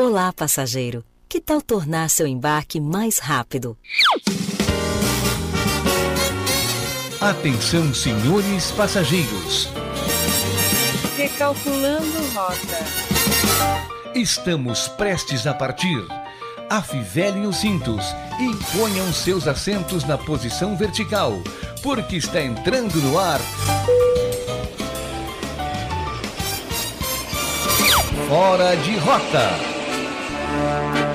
Olá, passageiro. Que tal tornar seu embarque mais rápido? Atenção, senhores passageiros. Recalculando rota. Estamos prestes a partir. Afivelem os cintos e ponham seus assentos na posição vertical, porque está entrando no ar. Fora de rota. Thank you.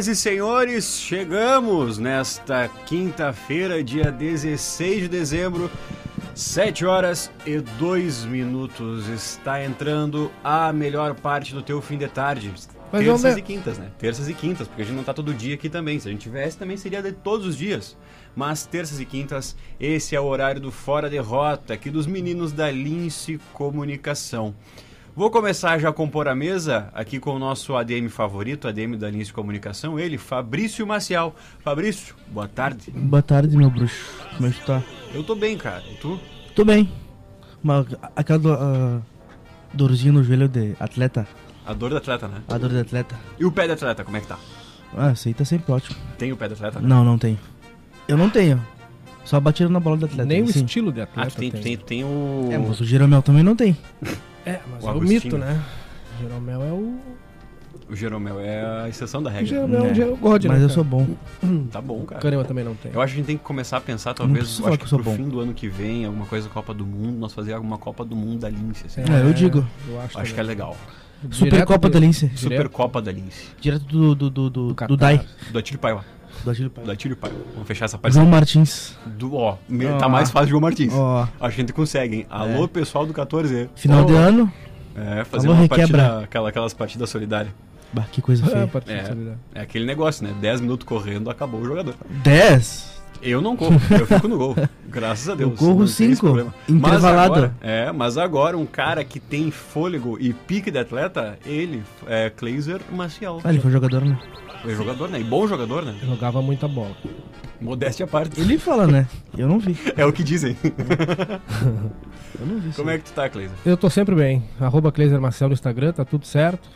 Senhoras e senhores, chegamos nesta quinta-feira, dia 16 de dezembro, 7 horas e 2 minutos. Está entrando a melhor parte do teu fim de tarde. Mas Terças e quintas, né? Terças e quintas, porque a gente não tá todo dia aqui também. Se a gente tivesse, também seria de todos os dias. Mas terças e quintas, esse é o horário do Fora Derrota, aqui dos meninos da Lince Comunicação. Vou começar já a compor a mesa aqui com o nosso ADM favorito, ADM da Lince Comunicação, ele, Fabrício Maciel. Fabrício, boa tarde. Boa tarde, meu bruxo. Como é que tu tá? Eu tô bem, cara. E tu? Tô bem. Uma, aquela do, ah, dorzinha no joelho de atleta. A dor do atleta, né? A dor de atleta. E o pé do atleta, como é que tá? Ah, isso aí tá sempre ótimo. Tem o pé do atleta? né? Não, não tenho. Eu não tenho. Só batiram na bola do atleta. Nem o sim. estilo de atleta Ah, tu tem, tem. tem, tem o... É, mas o Jeromel também não tem. É, mas O é o Agostinho. mito, né? O Jeromel é o. O Jeromel é a exceção da O regra. Jeromel é É, um Gero- God, Mas né, eu sou bom. Tá bom, cara. Kahneman também não tem. Eu acho que a gente tem que começar a pensar, talvez, eu acho que que eu pro sou bom. fim do ano que vem, alguma coisa Copa do Mundo, nós fazer alguma Copa do Mundo da Lince. assim. É, eu digo. Eu acho, Acho que é legal. Supercopa da Lince. Direto- Super Copa da Lince. Direto do, do, do, do, Do do. Dai. Do Atílio Paiva. Do Atílio Do Paiva. Atílio Paiva. Vamos fechar essa parte. João Martins. Do, ó, Ó. tá mais fácil de João Martins. Ó, que a gente consegue, hein? Alô, pessoal do 14. final Ô, de ano. É, fazer Alô, uma requebra. partida, aquela, aquelas partidas solidárias. Bah, que coisa É, feia. partida É. solidária. É aquele negócio, né? 10 minutos correndo, acabou o jogador. 10. Eu não corro, eu fico no gol. Graças a Deus. Eu corro não tem esse cinco, problema. intervalado. Mas agora, é, mas agora um cara que tem fôlego e pique de atleta, ele é Kleiser Maciel. Ah, ele foi jogador, né? É jogador, né? E bom jogador, né? Jogava muita bola. Modéstia à parte. Ele fala, né? Eu não vi. É o que dizem. Eu não vi. Como é que tu tá, Kleiser? Eu tô sempre bem. Arroba Kleiser Marcel no Instagram, tá tudo certo.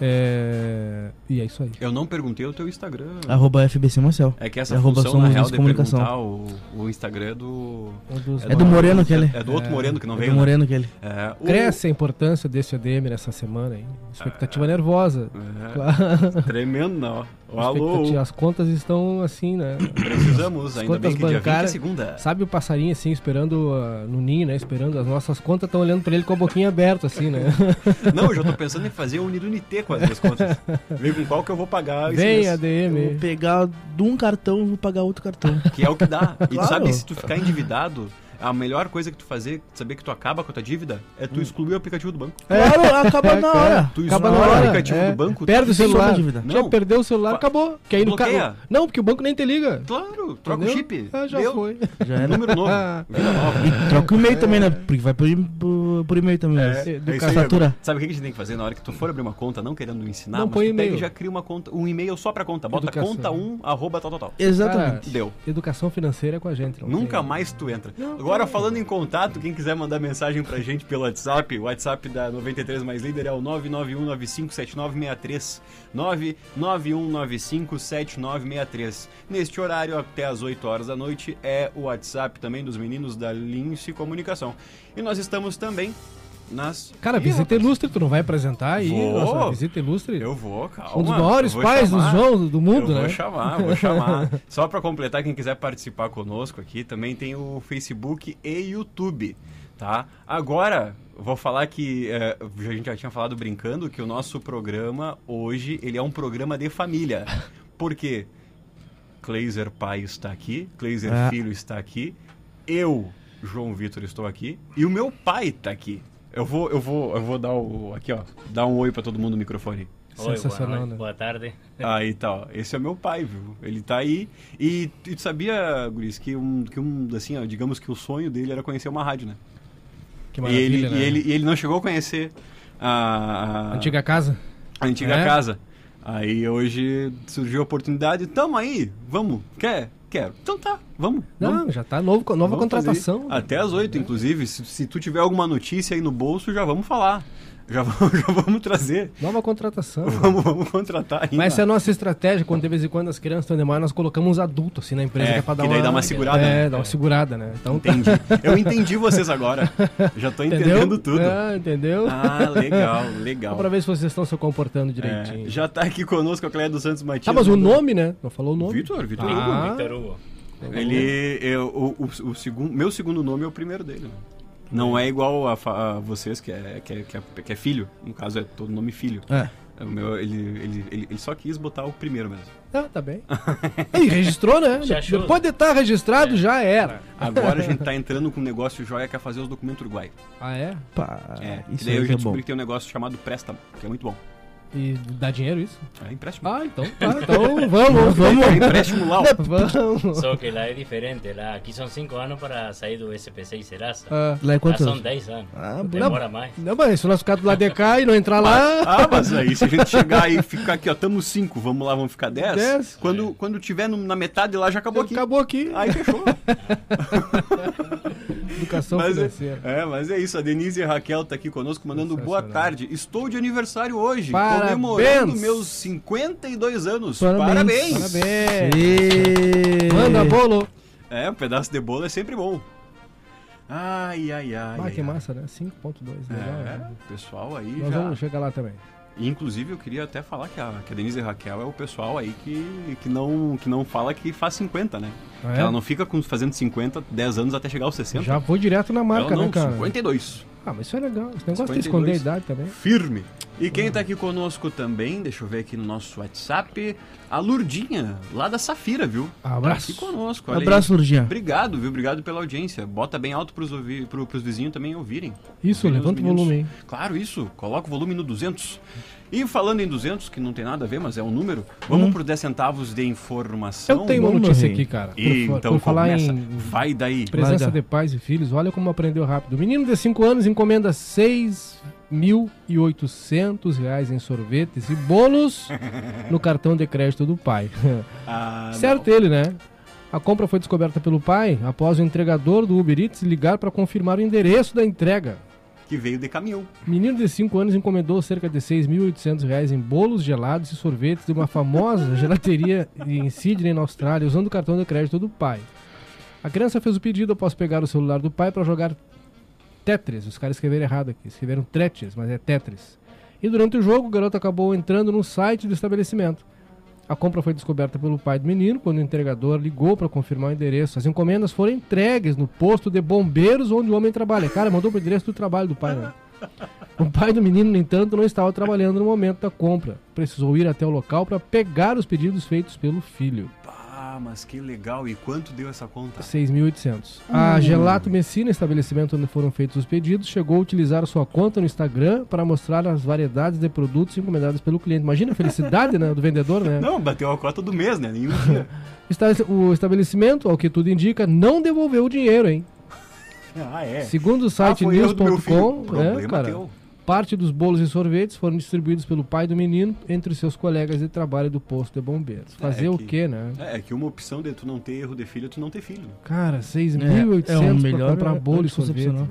É... E é isso aí. Eu não perguntei o teu Instagram. Arroba FBC Marcel. É que essa Arroba função, somos na real, de Comunicação. perguntar o, o Instagram é do... Um dos É do Moreno aquele. É do outro É, Moreno que não É veio, do né? Moreno aquele. É, o- Cresce a importância desse ADM nessa semana, hein? Expectativa nervosa. É, Claro. tremendo, não. Alô, As contas estão assim, né? precisamos, ainda contas bem que dia 20 é segunda. Sabe o passarinho assim, esperando ah, no ninho, né? Esperando as nossas contas, estão olhando pra ele com a boquinha aberta, assim, né? Não, eu já tô pensando em fazer um Unidunité com as duas contas. Ver com qual que eu vou pagar esse Vem, mês. Eu vou ADM. pegar de um cartão e vou pagar outro cartão. Que é o que dá. E tu Claro. sabe, se tu ficar endividado, a melhor coisa que tu fazer, saber que tu acaba com a tua dívida, é tu excluir o aplicativo do banco. Claro, acaba É, na hora. Tu Acaba exclui na o hora. aplicativo é. do banco, Perde o celular. dívida. Não. Já perdeu o celular, acabou. Que aí no. Não, porque o banco nem te liga. Claro, troca Entendeu? o chip. Ah, já Deu. foi. Já era. Número novo. Vida nova. E troca o e-mail também, né? Porque vai por, por, por e-mail também. É, né? é do isso aí. Sabe o que a gente tem que fazer na hora que tu for abrir uma conta, não querendo ensinar, Não mas põe tu pega e-mail. e já cria uma conta, um e-mail só pra conta. Bota Educação. conta 1, arroba tal, tal, tal. Exatamente. Deu. Educação financeira é com a gente. Nunca mais tu entra. Não, Agora, falando em contato, quem quiser mandar mensagem pra gente pelo WhatsApp, o WhatsApp da 93 Mais Líder é o 991957963. 991957963. Neste horário, até às 8 horas da noite, é o WhatsApp também dos meninos da Lince Comunicação. E nós estamos também nas. Cara, visita ilustre, tu não vai apresentar aí? Vou. Nossa, visita ilustre. Eu vou, calma. um dos maiores pais chamar. dos João do mundo, eu né? Vou chamar, vou chamar. Só pra completar, quem quiser participar conosco aqui, também tem o Facebook e YouTube, tá? Agora, vou falar que é, a gente já tinha falado brincando que o nosso programa hoje, ele é um programa de família. Por quê? Kleiser pai está aqui, Kleiser Ah. filho está aqui, eu, João Vitor, estou aqui e o meu pai está aqui. Eu vou, eu vou, eu vou dar o. Aqui, ó. Dar um oi pra todo mundo no microfone. Oi, Sensacional, boa, né? boa tarde. Aí tá, ó. Esse é meu pai, viu? Ele tá aí. E, e tu sabia, Guris, que um, que um, assim, ó, digamos que o sonho dele era conhecer uma rádio, né? Que e, maravilha, ele, né? e, ele, e ele não chegou a conhecer a, a, Antiga casa? a antiga É? casa. Aí hoje surgiu a oportunidade. Tamo aí, vamos. Quer? Quero. Então tá, vamos. vamos. Não, já tá novo, nova Vamos fazer contratação. isso. Até às oito, inclusive. Se, se tu tiver alguma notícia aí no bolso, já vamos falar. Já vamos, já vamos trazer. Nova contratação. Vamos, vamos contratar ainda. Mas essa é a nossa estratégia, quando de vez em quando as crianças estão demais, nós colocamos uns adultos assim na empresa É, que é pra dar que daí uma... dá uma segurada, É, né? dá uma segurada, né? Então, Entendi. Eu entendi vocês agora. Já tô entendeu? entendendo tudo. É, entendeu? Ah, legal, legal. Pra ver se vocês estão se comportando É, direitinho. já tá aqui conosco a Cléia dos Santos Matias. Tá, mas o nome, né? Não falou o nome. Vitor, Vitor Ah. Hugo. Victor Hugo. Ele, eu, o, o, o segundo, meu segundo nome é o primeiro dele. né? Não é igual a, a vocês, que é, que, é, que, é, que é filho. No caso, é todo nome filho. É. O meu, ele, ele, ele, ele só quis botar o primeiro mesmo. Ah, tá bem. E registrou, né? Já achou? Depois de estar registrado, já era. Agora a gente tá entrando com um negócio joia que é fazer os documentos uruguai. Ah, é? Pá, É, e isso daí aí eu já é bom. descobri que tem um negócio chamado préstamo, que é muito bom. E dá dinheiro isso? É empréstimo. Ah, então tá. Então vamos, vamos. É empréstimo lá. Vamos. Só que lá é diferente. Lá, aqui são 5 anos para sair do SPC e Serasa. Ah, Lá é Lá quantos são anos? 10 anos. Ah, bom. Demora mais. não, mas se nós ficar do lado de cá e não entrar lá... Ah, mas aí se a gente chegar aí e ficar aqui, ó, tamo 5, vamos lá, vamos ficar 10. Dez. Quando, quando tiver na metade lá, já acabou aqui. Acabou aqui. Aí fechou. Educação Mas é, financeira. é, mas é isso. A Denise e a Raquel tá aqui conosco mandando boa tarde. Estou de aniversário hoje, Parabéns. comemorando meus 52 anos. Parabéns. Parabéns. E... Manda bolo. É, um pedaço de bolo é sempre bom. Ai, ai, ai. Ah, ai, que ai. massa, né? 5.2. Legal, É, né? pessoal aí Nós já... vamos chegar lá também. E, Inclusive, eu queria até falar que a, que a Denise Raquel é o pessoal aí que, que, não, que não fala que faz 50, né? Ah, é? Ela não fica com, fazendo 50, 10 anos até chegar aos 60. Já vou direto na marca, Ela não, né, cara? 52. Ah, mas isso é legal. Esse negócio de 52. esconder a idade também. Firme. E quem tá aqui conosco também, deixa eu ver aqui no nosso WhatsApp, a Lurdinha, lá da Safira, viu? Abraço. Tá aqui conosco. olha aí. Abraço, Lurdinha. Obrigado, viu? Obrigado pela audiência. Bota bem alto pros, ouvi pro, pros vizinhos também ouvirem. Isso, Ouvirem levanta o volume aí. Claro, isso. Coloca o volume no 200. E falando em 200, que não tem nada a ver, mas é um número, vamos pro 10 centavos de informação. Eu tenho uma notícia aqui, cara. Por, E fa- então por falar começa. em Vai daí. presença de pais e filhos, olha como aprendeu rápido. O menino de 5 anos encomenda 6.800 reais em sorvetes e bolos no cartão de crédito do pai. Ah, certo ele, né? A compra foi descoberta pelo pai após o entregador do Uber Eats ligar para confirmar o endereço da entrega. Que veio de caminhão. Menino de 5 anos encomendou cerca de 6.800 reais em bolos gelados e sorvetes de uma famosa gelateria em Sydney, na Austrália, usando o cartão de crédito do pai. A criança fez o pedido após pegar o celular do pai para jogar Tetris. Os caras escreveram errado aqui, escreveram Tetris, mas é Tetris. E durante o jogo, o garoto acabou entrando no site do estabelecimento. A compra foi descoberta pelo pai do menino quando o entregador ligou para confirmar o endereço. As encomendas foram entregues no posto de bombeiros onde o homem trabalha. Cara, mandou pro endereço do trabalho do pai, né? O pai do menino, no entanto, não estava trabalhando no momento da compra. Precisou ir até o local para pegar os pedidos feitos pelo filho. Ah, mas que legal. E quanto deu essa conta? 6.800. A Gelato Messina, estabelecimento onde foram feitos os pedidos, chegou a utilizar sua conta no Instagram para mostrar as variedades de produtos encomendados pelo cliente. Imagina a felicidade né, do vendedor, né? Não, bateu a cota do mês, né? Nenhum dia. O estabelecimento, ao que tudo indica, não devolveu o dinheiro, hein? ah, é. Segundo o Ah, site filho. news.com, Problema é, cara, teu. Parte dos bolos e sorvetes foram distribuídos pelo pai do menino entre seus colegas de trabalho do posto de bombeiros. Fazer É o que- quê, né? É, é que uma opção de tu não ter erro de filho é tu não ter filho. Cara, 6.800 É, é o pra melhor comprar bolo e sorvete. velho.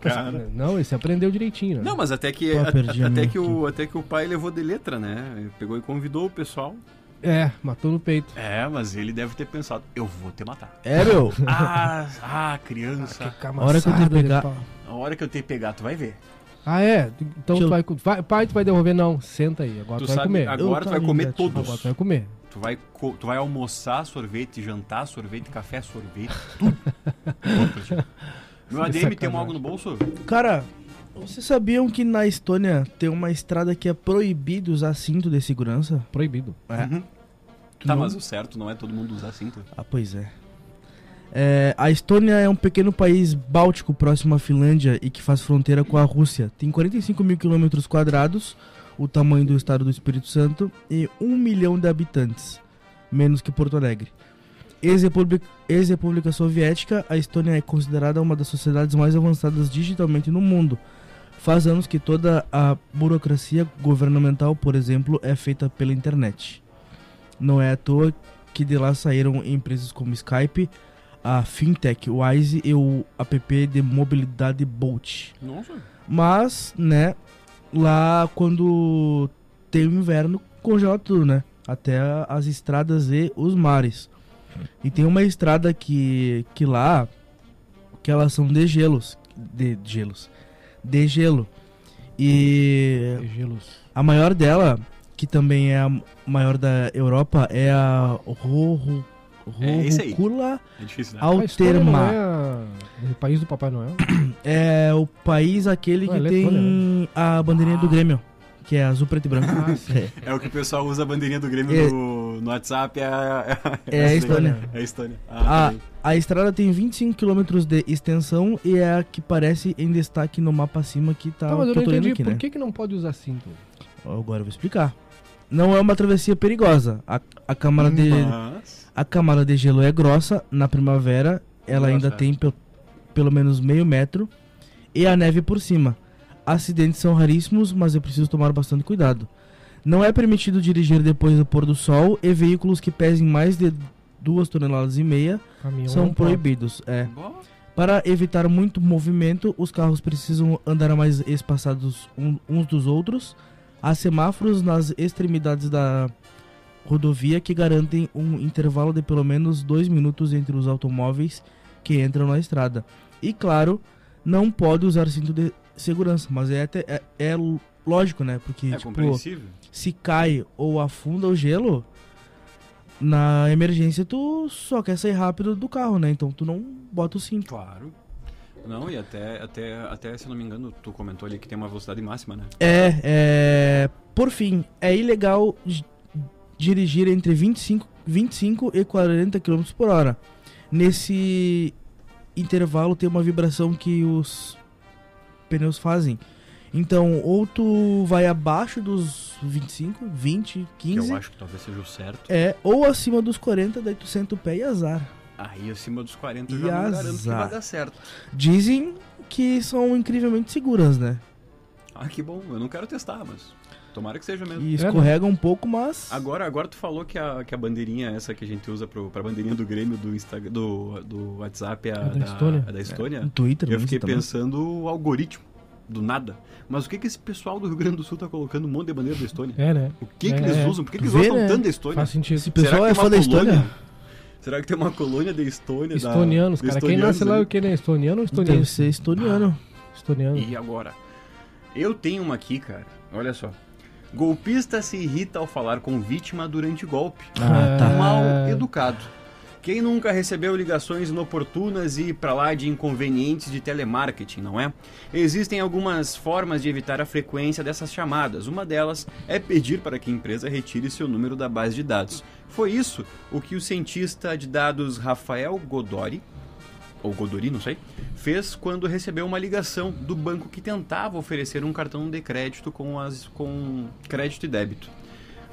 Cara. Não, esse aprendeu direitinho, né? Não, mas até que, Pô, a- até, que o, até que o pai levou de letra, né? Ele pegou e convidou o pessoal. É, matou no peito. É, mas ele deve ter pensado, eu vou te matar. É, meu. ah, ah, criança. A hora que eu te pegar- A hora que eu te pegar, tu vai ver. Ah, é? Então tu vai, vai. Pai, tu vai devolver? Não, senta aí. Agora Tu tu, vai sabe, comer. agora tu vai comer todos. Agora tu vai comer. Tu vai, tu vai almoçar sorvete, jantar sorvete, café sorvete, tudo. Meu ADM tem algo no bolso? Cara, vocês sabiam que na Estônia tem uma estrada que é proibido usar cinto de segurança? Proibido. É. Uhum. Tá, não- mas o certo não é todo mundo usar cinto. Ah, pois é. É, a Estônia é um pequeno país báltico próximo à Finlândia e que faz fronteira com a Rússia. Tem 45 mil quilômetros quadrados, o tamanho do estado do Espírito Santo, e um milhão de habitantes, menos que Porto Alegre. Ex-República ex-República Soviética, a Estônia é considerada uma das sociedades mais avançadas digitalmente no mundo. Faz anos que toda a burocracia governamental, por exemplo, é feita pela internet. Não é à toa que de lá saíram empresas como Skype, a Fintech Wise e o app de mobilidade Bolt. Nossa. Mas, né, lá quando tem o inverno, congela tudo, né? Até as estradas e os mares. E tem uma estrada que, que lá, que elas são de gelos. De gelos. De gelo. E Gelos. a maior dela, que também é a maior da Europa, é a É esse aí. Rohukula É difícil, né? Alterma. é a- o país do Papai Noel? É o país aquele Não, que é tem a bandeirinha do Grêmio, que é azul, preto e branco. Ah. É. É o que o pessoal usa a bandeirinha do Grêmio É. no, no WhatsApp. É, a- É a daí. Estônia. É a Estônia. Ah, A, tá a estrada tem 25 km de extensão e é a que parece em destaque no mapa acima que tá, Tá, mas eu não entendi. aqui, Por né? que, que não pode usar cinto? Agora eu vou explicar. Não é uma travessia perigosa. A, a camada de Mas... a camada de gelo é grossa na primavera, ela ainda é. tem pel- pelo menos meio metro e a neve por cima. Acidentes são raríssimos, mas é preciso tomar bastante cuidado. Não é permitido dirigir depois do pôr do sol e veículos que pesem mais de duas toneladas e meia Caminhão são proibidos. É. Para evitar muito movimento, os carros precisam andar mais espaçados uns dos outros. Há semáforos nas extremidades da rodovia que garantem um intervalo de pelo menos dois minutos entre os automóveis que entram na estrada. E claro, não pode usar cinto de segurança, mas é, até, é, é lógico, né? Porque é tipo, se cai ou afunda o gelo, na emergência tu só quer sair rápido do carro, né? Então tu não bota o cinto. Claro. Não, e até, até, até, se não me engano, tu comentou ali que tem uma velocidade máxima, né? É, é. Por fim, é ilegal dirigir entre 25, 25 e 40 km por hora. Nesse intervalo tem uma vibração que os pneus fazem. Então, ou tu vai abaixo dos 25, 20, Que 15, eu acho que talvez seja o certo. é, ou acima dos 40, daí tu senta o pé e azar. Aí acima dos 40 eu E já não garanto que azar. vai dar certo. Dizem que são incrivelmente seguras, né? Ah, que bom. Eu não quero testar, mas tomara que seja mesmo. E escorrega um pouco, mas. Agora, agora tu falou que a, que a bandeirinha, essa que a gente usa pro, pra bandeirinha do Grêmio, do, Instagram, do, do WhatsApp, é a É da da, Estônia. é da Estônia. No Twitter, Eu fiquei também. pensando o algoritmo, do nada. Mas o que que esse pessoal do Rio Grande do Sul tá colocando um monte de bandeira da Estônia? É, né? O que que É, eles é. usam? Por que, que eles Vê, gostam né? tanto da Estônia? Faz sentido. Esse pessoal que é fã da? Estônia? Será que tem uma colônia da Estônia? da- Estonianos, de cara. Quem nasce lá é o que, né? Estoniano ou Deve estoniano? ser estoniano. Estoniano. E agora? Eu tenho uma aqui, cara. Olha só. Golpista se irrita ao falar com vítima durante golpe. Ah, tá. Mal educado. Quem nunca recebeu ligações inoportunas e pra lá de inconvenientes de telemarketing, não é? Existem algumas formas de evitar a frequência dessas chamadas. Uma delas é pedir para que a empresa retire seu número da base de dados. Foi isso o que o cientista de dados Rafael Godori ou Godori, não sei, fez quando recebeu uma ligação do banco que tentava oferecer um cartão de crédito com, as, com crédito e débito.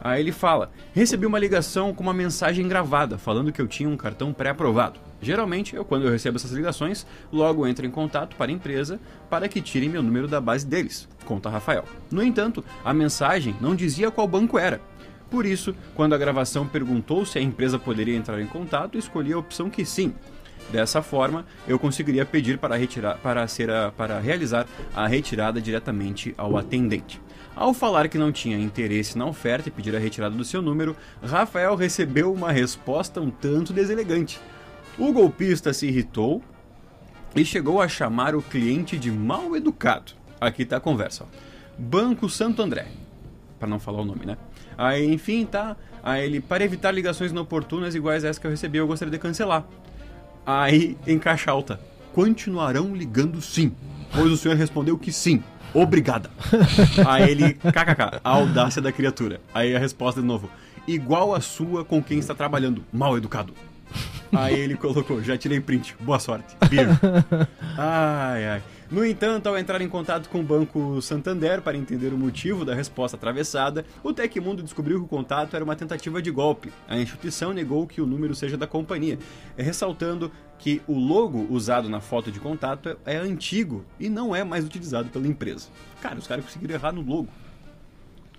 Aí ele fala: Recebi uma ligação com uma mensagem gravada falando que eu tinha um cartão pré-aprovado. Geralmente, eu, quando eu recebo essas ligações, logo entro em contato para a empresa para que tirem meu número da base deles, conta Rafael. No entanto, a mensagem não dizia qual banco era. Por isso, quando a gravação perguntou se a empresa poderia entrar em contato, escolhi a opção que sim. Dessa forma, eu conseguiria pedir para, retirar, para, ser a- para realizar a retirada diretamente ao atendente. Ao falar que não tinha interesse na oferta e pedir a retirada do seu número, Rafael recebeu uma resposta um tanto deselegante. O golpista se irritou e chegou a chamar o cliente de mal educado. Aqui tá a conversa. Ó. Banco Santo André. Para não falar o nome, né? Aí, enfim, tá. Aí ele, para evitar ligações inoportunas iguais a essa que eu recebi, eu gostaria de cancelar. Aí, em caixa alta, continuarão ligando sim. Pois o senhor respondeu que sim. Obrigada. Aí ele, kkk, a audácia da criatura. Aí a resposta de novo, igual a sua com quem está trabalhando, mal educado. Aí ele colocou, já tirei print, boa sorte. Beijo. ai, ai. No entanto, ao entrar em contato com o Banco Santander para entender o motivo da resposta atravessada, o Tecmundo descobriu que o contato era uma tentativa de golpe. A instituição negou que o número seja da companhia, ressaltando que o logo usado na foto de contato é antigo e não é mais utilizado pela empresa. Cara, os caras conseguiram errar no logo.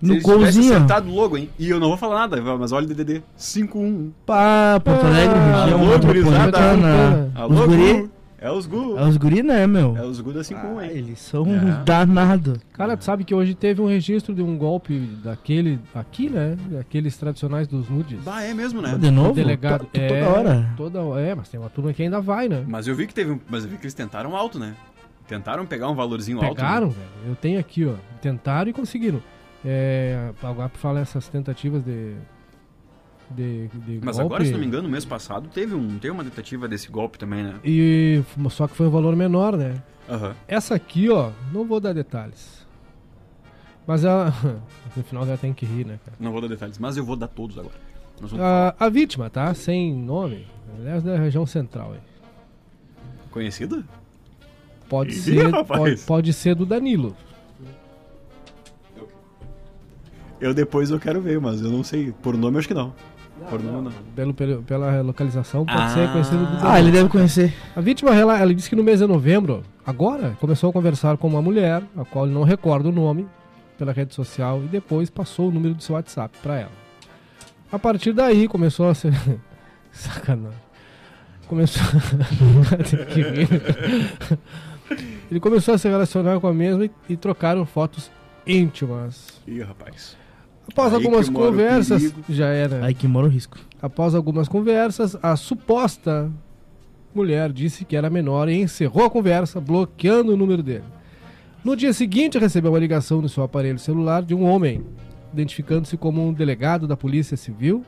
Se No tivessem golzinho. acertado o logo, hein? E eu não vou falar nada, mas olha o DDD 51. Pá, Porto Alegre, Ah, região alô, gurizada. metropolitana. Alô, Os guri, Gu? É os Gu. é os guri, né, meu? É os Gu da 51, Ah, hein? eles são É. danados. Cara, tu sabe que hoje teve um registro de um golpe daquele aqui, né? Daqueles tradicionais dos nudes. Bah, é mesmo, né? De novo? Delegado. To- é, Toda hora. Toda É, mas tem uma turma que ainda vai, né? Mas eu vi que teve um. Mas eu vi que eles tentaram alto, né? Tentaram pegar um valorzinho alto. Pegaram, né? velho. Eu tenho aqui, ó. Tentaram e conseguiram. É, pra falar essas tentativas de. De, de Mas golpe. agora, se não me engano, no mês passado teve, um, teve uma tentativa desse golpe também, né? E só que foi um valor menor, né? Aham. Essa aqui, ó, não vou dar detalhes. Mas ela. No final ela tem que rir, né, cara? Não vou dar detalhes, mas eu vou dar todos agora. Nós vamos A, a vítima, tá? Sem nome. Aliás, da região central aí. Conhecida? Pode Ih, ser. Pode, pode ser do Danilo. Eu depois eu quero ver, mas eu não sei. Por nome acho que não. Por nome não. Pelo, pelo- pela localização, pode Ah. ser conhecido. Ah, ele deve conhecer. A vítima, ela, ela disse que no mês de novembro, agora, começou a conversar com uma mulher, a qual ele não recorda o nome, pela rede social, e depois passou o número do seu WhatsApp pra ela. A partir daí, começou a ser... Sacanagem. Começou... Tem que rir. ele começou a se relacionar com a mesma e, e trocaram fotos íntimas. Ih, rapaz. Após Aí algumas conversas, já era. Aí que mora o risco. Após algumas conversas, a suposta mulher disse que era menor e encerrou a conversa, bloqueando o número dele. No dia seguinte, recebeu uma ligação no seu aparelho celular de um homem, identificando-se como um delegado da Polícia Civil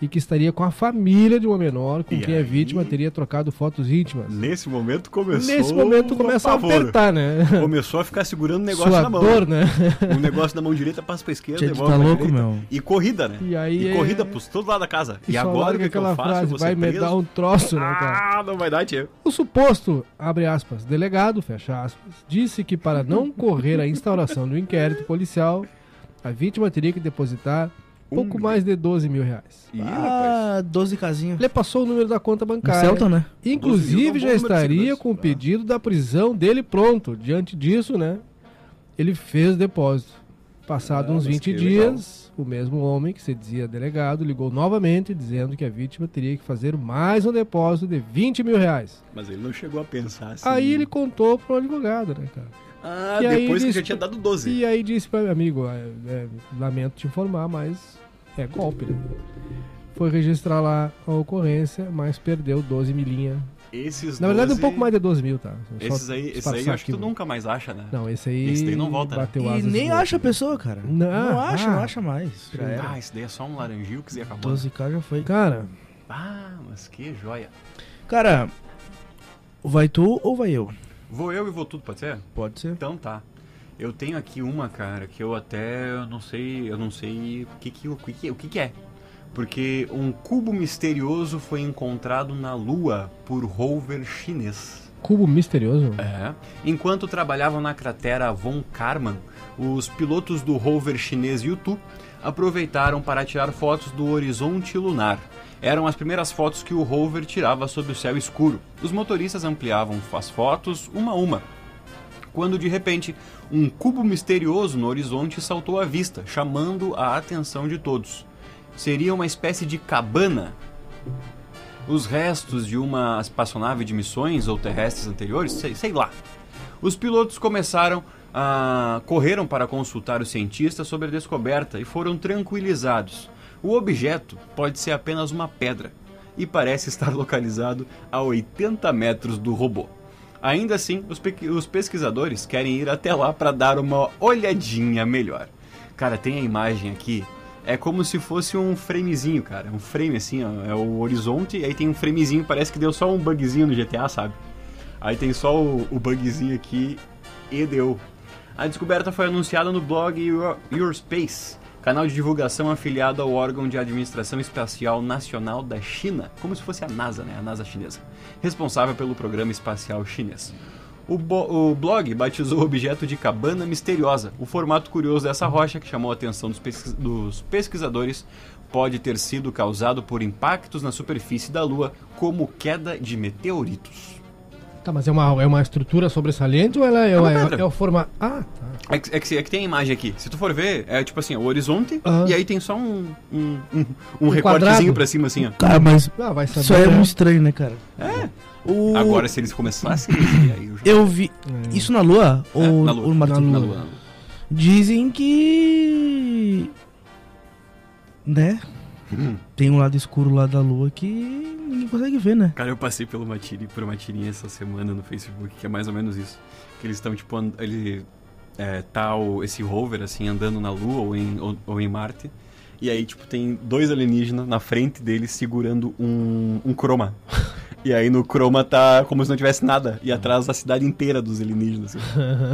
e que estaria com a família de uma menor com E quem a aí? vítima teria trocado fotos íntimas. Nesse momento começou. Nesse momento começa a apertar, né? Começou a ficar segurando o negócio Sua na mão. dor, né? O negócio da mão direita passa pra esquerda, tu devolve tá pra louco, direita. meu. E corrida, né? E aí E é- corrida pros todo lado da casa. E, só agora o que, que eu aquela faço? frase, vai me preso? dar um troço, né, cara? Ah, não vai dar, tia. O suposto, abre aspas, delegado, fecha aspas, disse que para não correr a instauração do inquérito policial, a vítima teria que depositar pouco Um mais de 12 mil reais. Ih, rapaz. Ah, 12 casinhas. Ele passou o número da conta bancária. Celta, né? 12 Inclusive é já de estaria com o pedido da prisão dele pronto. Diante disso, né? Ele fez o depósito. Passado Ah, uns mas 20 que dias, o mesmo homem que se dizia delegado ligou novamente dizendo que a vítima teria que fazer mais um depósito de 20 mil reais. Mas ele não chegou a pensar assim. Aí ele contou pro advogado, né, cara? Ah, E aí depois que disse- já tinha dado 12. E aí disse para amigo, é, é, lamento te informar, mas é golpe, né? Foi registrar lá a ocorrência, mas perdeu 12 milinha. Esses Na verdade, um 12 pouco mais de 12 mil, tá? Só Esses aí, esses aí eu acho que tu nunca mais acha, né? Não, esse aí. Esse daí não volta, né? E nem acha a outro. pessoa, cara. Não, Não acha, ah. não acha mais. Já era. Ah, esse daí é só um laranjil que se acabou. 12k já foi. Cara, Ah, mas que joia. Cara, vai tu ou vai eu? Vou eu e vou tudo, pode ser? Pode ser. Então tá. Eu tenho aqui uma, cara, que eu até eu não sei, eu não sei o que que, o que, que- o que, que é. Porque um cubo misterioso foi encontrado na Lua por rover chinês. cubo misterioso. É. Enquanto trabalhavam na cratera Von Karman, os pilotos do rover chinês Yutu aproveitaram para tirar fotos do horizonte lunar. Eram as primeiras fotos que o rover tirava sob o céu escuro. Os motoristas ampliavam as fotos uma a uma. Quando de repente, um cubo misterioso no horizonte saltou à vista, chamando a atenção de todos. Seria uma espécie de cabana os restos de uma espaçonave de missões ou terrestres anteriores, sei, sei lá. Os pilotos começaram a correram para consultar os cientistas sobre a descoberta e foram tranquilizados. O objeto pode ser apenas uma pedra e parece estar localizado a 80 metros do robô. Ainda assim, os, pe- os pesquisadores querem ir até lá para dar uma olhadinha melhor. Cara, tem a imagem aqui. É como se fosse um framezinho, cara. Um frame assim, ó. É o horizonte, e aí tem um framezinho, parece que deu só um bugzinho no GTA, sabe? Aí tem só o, o bugzinho aqui e deu. A descoberta foi anunciada no blog Your, Your Space, canal de divulgação afiliado ao órgão de administração espacial nacional da China, como se fosse a NASA, né? A NASA chinesa, responsável pelo programa espacial chinês. O, o blog batizou o objeto de cabana misteriosa. O formato curioso dessa rocha, que chamou a atenção dos, pesquis- dos pesquisadores, pode ter sido causado por impactos na superfície da Lua, como queda de meteoritos. Tá, mas é uma, é uma estrutura sobressalente ou ela é, uma é, é o formato. Ah, tá. É que, é, que, é que tem a imagem aqui. Se tu for ver, é tipo assim, o horizonte, Aham. e aí tem só um, um, um, um Um recortezinho quadrado. pra cima, assim, ó. Cara, mas Ah, vai saber. isso aí é muito estranho, né, cara? É. O... Agora, se eles começassem, aí eu já... Eu vi. É. Isso na Lua? É, ou na Lua. ou? Na Na Lua. Lua, na Lua. Dizem que. Né? Hum. Tem um lado escuro lá da Lua que ninguém consegue ver, né? Cara, eu passei pelo uma tiri, por uma tirinha essa semana no Facebook, que é mais ou menos isso. Que eles estão, tipo, and- ele é, tá o, esse rover, assim, andando na Lua ou em, ou, ou em Marte. E aí, tipo, tem dois alienígenas na frente deles segurando um, um croma. E aí no croma tá como se não tivesse nada. E atrás a cidade inteira dos alienígenas. Assim.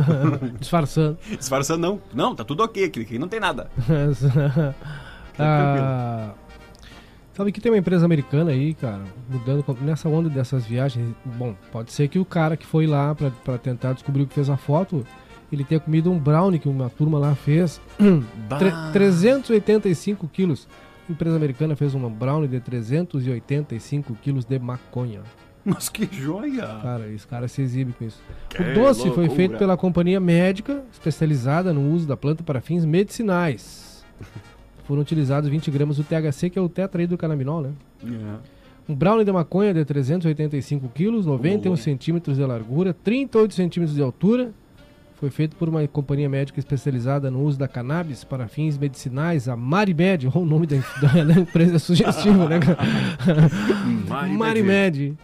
Disfarçando. Disfarçando, não. Não, tá tudo ok, aqui, aqui não tem nada. ah, sabe que tem uma empresa americana aí, cara, mudando nessa onda dessas viagens. Bom, pode ser que o cara que foi lá pra tentar descobrir o que fez a foto, ele tenha comido um brownie que uma turma lá fez. Tre- Bah. 385 quilos. A empresa americana fez uma brownie de 385 quilos de maconha. Mas que joia! Cara, esse cara se exibe com isso. Que o doce foi loucura. feito pela companhia médica especializada no uso da planta para fins medicinais. Foram utilizados 20 gramas do THC, que é o tetraidrocannabinol, né? É. Um brownie de maconha de 385 quilos, 91 Boa. centímetros de largura, 38 centímetros de altura. Foi feito por uma companhia médica especializada no uso da cannabis para fins medicinais, a Marimed. Oh, o nome da, da- empresa é sugestivo, né? Marimed. Marimed.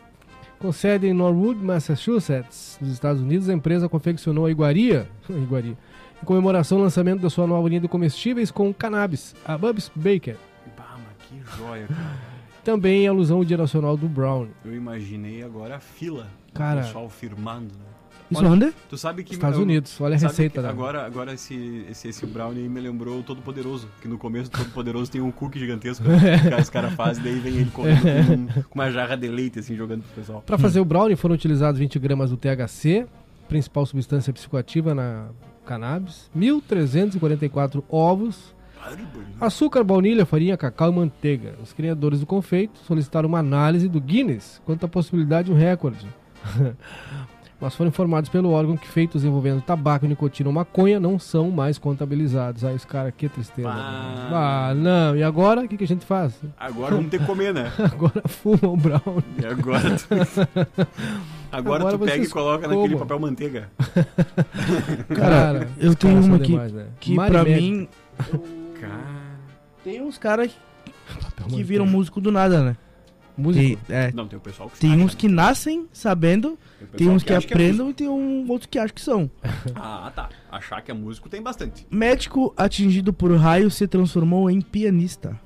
Com sede em Norwood, Massachusetts, nos Estados Unidos, a empresa confeccionou a iguaria, iguaria em comemoração ao lançamento da sua nova linha de comestíveis com cannabis, a Bubs Baker. Bah, mas que joia, cara. Também em alusão ao Dia Nacional do Brown. Eu imaginei agora a fila. Cara. O pessoal firmando, né? Isso Olha- onde? Tu sabe que. Estados eu- Unidos, olha a receita da. Agora, agora esse, esse, esse Brownie aí me lembrou o Todo Poderoso. Que no começo do Todo Poderoso tem um cookie gigantesco que os caras fazem, daí vem ele com, um- com uma jarra de leite, assim, jogando pro pessoal. Para fazer o brownie foram utilizados 20 gramas do THC, principal substância psicoativa na cannabis, 1.344 ovos, açúcar, baunilha, farinha, cacau e manteiga. Os criadores do confeito solicitaram uma análise do Guinness quanto à possibilidade de um recorde. Mas foram informados pelo órgão que feitos envolvendo tabaco, nicotina ou maconha não são mais contabilizados. Aí os caras, que tristeza. Bah. Ah, não. E agora, o que, que a gente faz? Agora vamos ter que comer, né? Agora fuma o brownie. E agora. Agora, Agora tu pega e coloca naquele comam. papel manteiga. Cara, eu tenho caras uma demais, né? Que pra mim. Cara. Tem uns caras que viram músico do nada, né? Músico. Tem, é, Não, tem o pessoal que tem acha, uns né? que nascem sabendo, tem pessoal uns que, acha é aprendem e tem um, outros que acham que são. ah, tá. Achar que é músico tem bastante. Médico atingido por raio se transformou em pianista.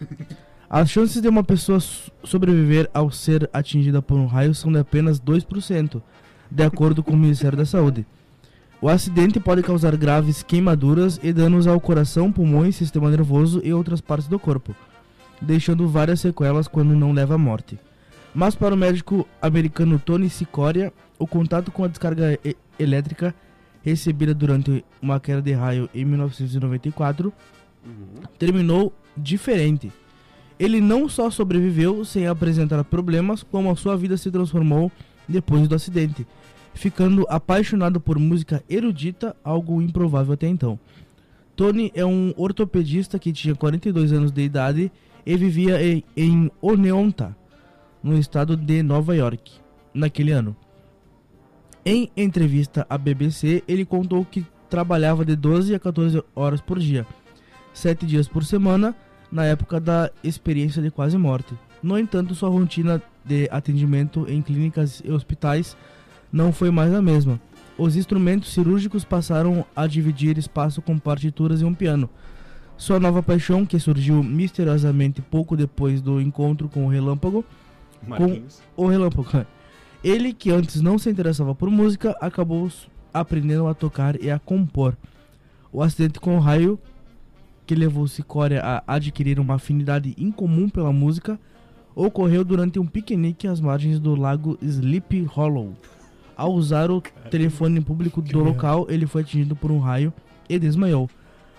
As chances de uma pessoa so- sobreviver ao ser atingida por um raio são de apenas 2%, de acordo com o Ministério da Saúde. O acidente pode causar graves queimaduras e danos ao coração, pulmões, sistema nervoso e outras partes do corpo, deixando várias sequelas quando não leva à morte. Mas para o médico americano Tony Sicoria, o contato com a descarga elétrica recebida durante uma queda de raio em 1994 Uhum. terminou diferente. Ele não só sobreviveu sem apresentar problemas, como a sua vida se transformou depois do acidente, ficando apaixonado por música erudita, algo improvável até então. Tony é um ortopedista que tinha 42 anos de idade e vivia em, em Oneonta, no estado de Nova York, naquele ano. Em entrevista à BBC, ele contou que trabalhava de 12 a 14 horas por dia, 7 dias por semana, na época da experiência de quase morte. No entanto, sua rotina de atendimento em clínicas e hospitais não foi mais a mesma. Os instrumentos cirúrgicos passaram a dividir espaço com partituras e um piano. Sua nova paixão, que surgiu misteriosamente pouco depois do encontro com o Relâmpago, Marquinhos. o Relâmpago. Ele, que antes não se interessava por música, acabou aprendendo a tocar e a compor. O acidente com o raio que levou Sicória a adquirir uma afinidade incomum pela música ocorreu durante um piquenique às margens do lago Sleepy Hollow. Ao usar o telefone público do local, ele foi atingido por um raio e desmaiou.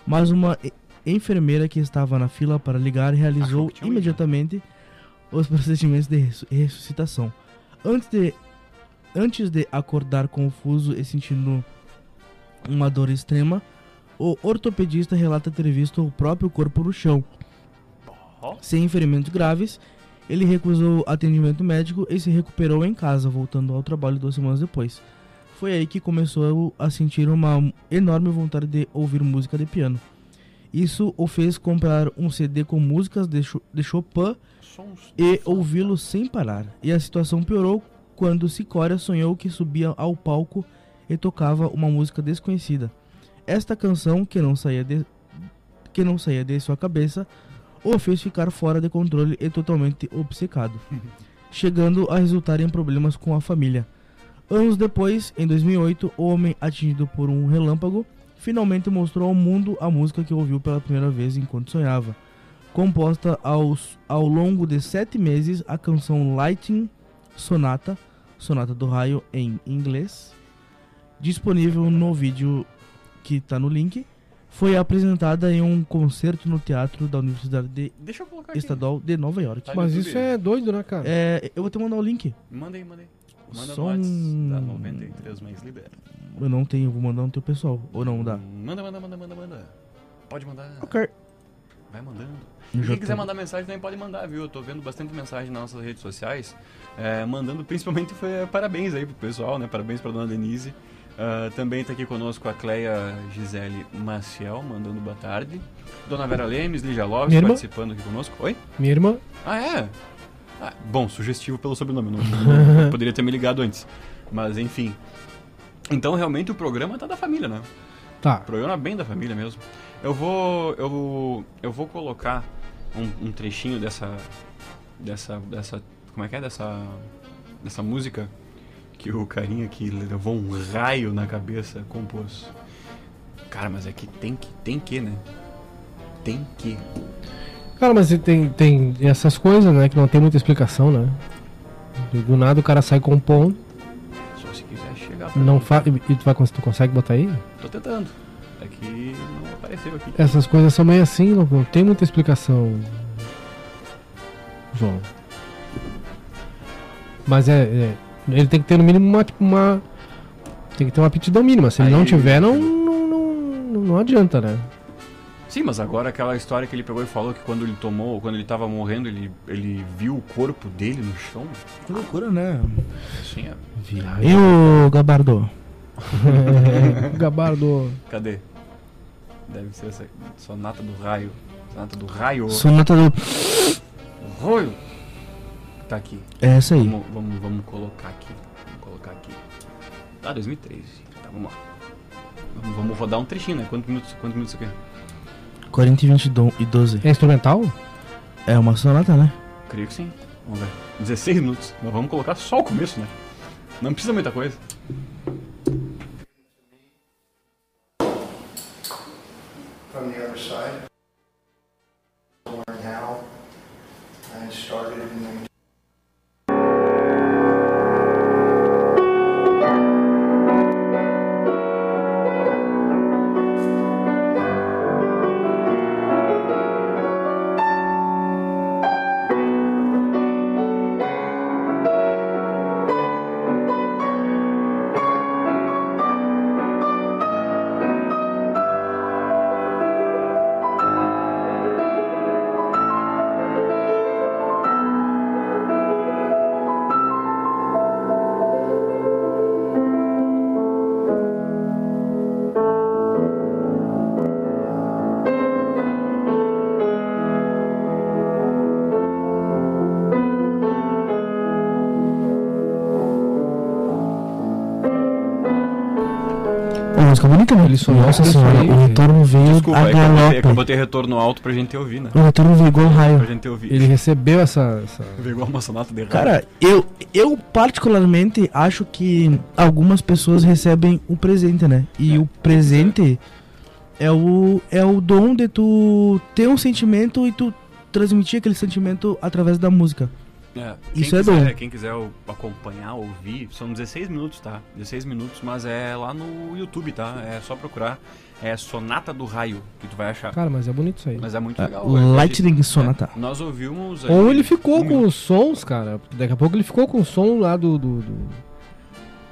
Mas uma enfermeira que estava na fila para ligar realizou um imediatamente os procedimentos de ressu- ressuscitação. Antes de, antes de acordar confuso e sentindo uma dor extrema, o ortopedista relata ter visto o próprio corpo no chão. Sem ferimentos graves, ele recusou atendimento médico e se recuperou em casa, voltando ao trabalho duas semanas depois. Foi aí que começou a sentir uma enorme vontade de ouvir música de piano. Isso o fez comprar um CD com músicas de Cho- de Chopin e ouvi-lo sem parar. E a situação piorou quando Sicória sonhou que subia ao palco e tocava uma música desconhecida. Esta canção, que não saía de, que não saía de sua cabeça, o fez ficar fora de controle e totalmente obcecado, chegando a resultar em problemas com a família. Anos depois, em 2008, o homem atingido por um relâmpago finalmente mostrou ao mundo a música que ouviu pela primeira vez enquanto sonhava. Composta aos, ao longo de sete meses, a canção Lightning Sonata, Sonata do Raio em inglês, disponível no vídeo que está no link, foi apresentada em um concerto no teatro da Universidade de- Deixa eu colocar aqui. Estadual de Nova York. Tá. Mas YouTube. isso é doido, né, cara? É, eu vou te mandar o link. Manda aí, manda aí. Manda Só no WhatsApp um- da 93 mais libera. Eu não tenho, vou mandar no teu pessoal. Ou não dá? Manda, manda, manda, manda, manda. Pode mandar. Ok. Vai mandando. Eu quem tô- quiser mandar mensagem também pode mandar, viu? Eu tô vendo bastante mensagem nas nossas redes sociais, é, mandando principalmente foi, parabéns aí pro pessoal, né? Parabéns pra dona Denise. Ah, também tá aqui conosco a Cleia Gisele Maciel, mandando boa tarde. Dona Vera Lemes, Lígia Lopes participando aqui conosco. Oi? Minha irmã. Ah, é? Ah, bom, sugestivo pelo sobrenome, não, não- poderia ter me ligado antes. Mas enfim. Então realmente o programa tá da família, né? Tá. Programa bem da família mesmo. Eu vou. Eu, eu vou colocar um, um trechinho dessa. Dessa. Dessa. Como é que é? Dessa. Dessa música que o carinha que levou um raio na cabeça compôs. Cara, mas é que tem que. Tem que, né? Tem que. Cara, mas tem, tem essas coisas, né? Que não tem muita explicação, né? Do nada o cara sai compondo, Só se quiser chegar pra não fa... e tu, vai, tu consegue botar aí? Tô tentando. É que não apareceu aqui. Essas coisas são meio assim, não, não tem muita explicação. João. Mas é, é- Ele tem que ter no mínimo uma. tipo, uma tem que ter uma aptidão mínima. Se ele Aí não ele tiver, não, não, não, não adianta, né? Sim, mas agora aquela história que ele pegou e falou que quando ele tomou, quando ele tava morrendo, ele, ele viu o corpo dele no chão. Que loucura, né? Assim, é. E o Gabardo? Gabardo. Cadê? Deve ser essa sonata do raio. Sonata do raio. Sonata do. Raio. Tá aqui. É essa aí. Vamos, vamos, vamos colocar aqui. Vamos colocar aqui. Ah, 2013. Tá, vamos lá. Vamos, vamos rodar um trechinho, né? Quantos minutos, quantos minutos isso aqui? 40 e 20 do- e 12. É instrumental? É uma sonata, né? Creio que sim. Vamos ver. 16 minutos. Mas vamos colocar só o começo, né? Não precisa muita coisa. from the other side. Ele sonhou Nossa senhora, o retorno veio Desculpa, a é que, eu botei, é que eu galope. botei retorno alto pra gente ouvir, né? O retorno veio igual um Pra raio. gente ouvir. Ele recebeu essa. essa... Veio igual uma sonata de raio. Cara, eu, eu particularmente acho que algumas pessoas recebem o presente, né? E É, o presente É o, é o dom de tu ter um sentimento e tu transmitir aquele sentimento através da música. É, Isso quem é quiser, dom. Quem quiser o- acompanhar, ouvir, são 16 minutos, tá? 16 minutos, mas é lá no YouTube, tá? É só procurar. É Sonata do Raio, que tu vai achar. Cara, mas é bonito isso aí. Mas é muito É, legal. Lightning É, Sonata. nós ouvimos. Ou ele ficou um com minuto, os sons, cara. Daqui a pouco ele ficou com o som lá do. do- do-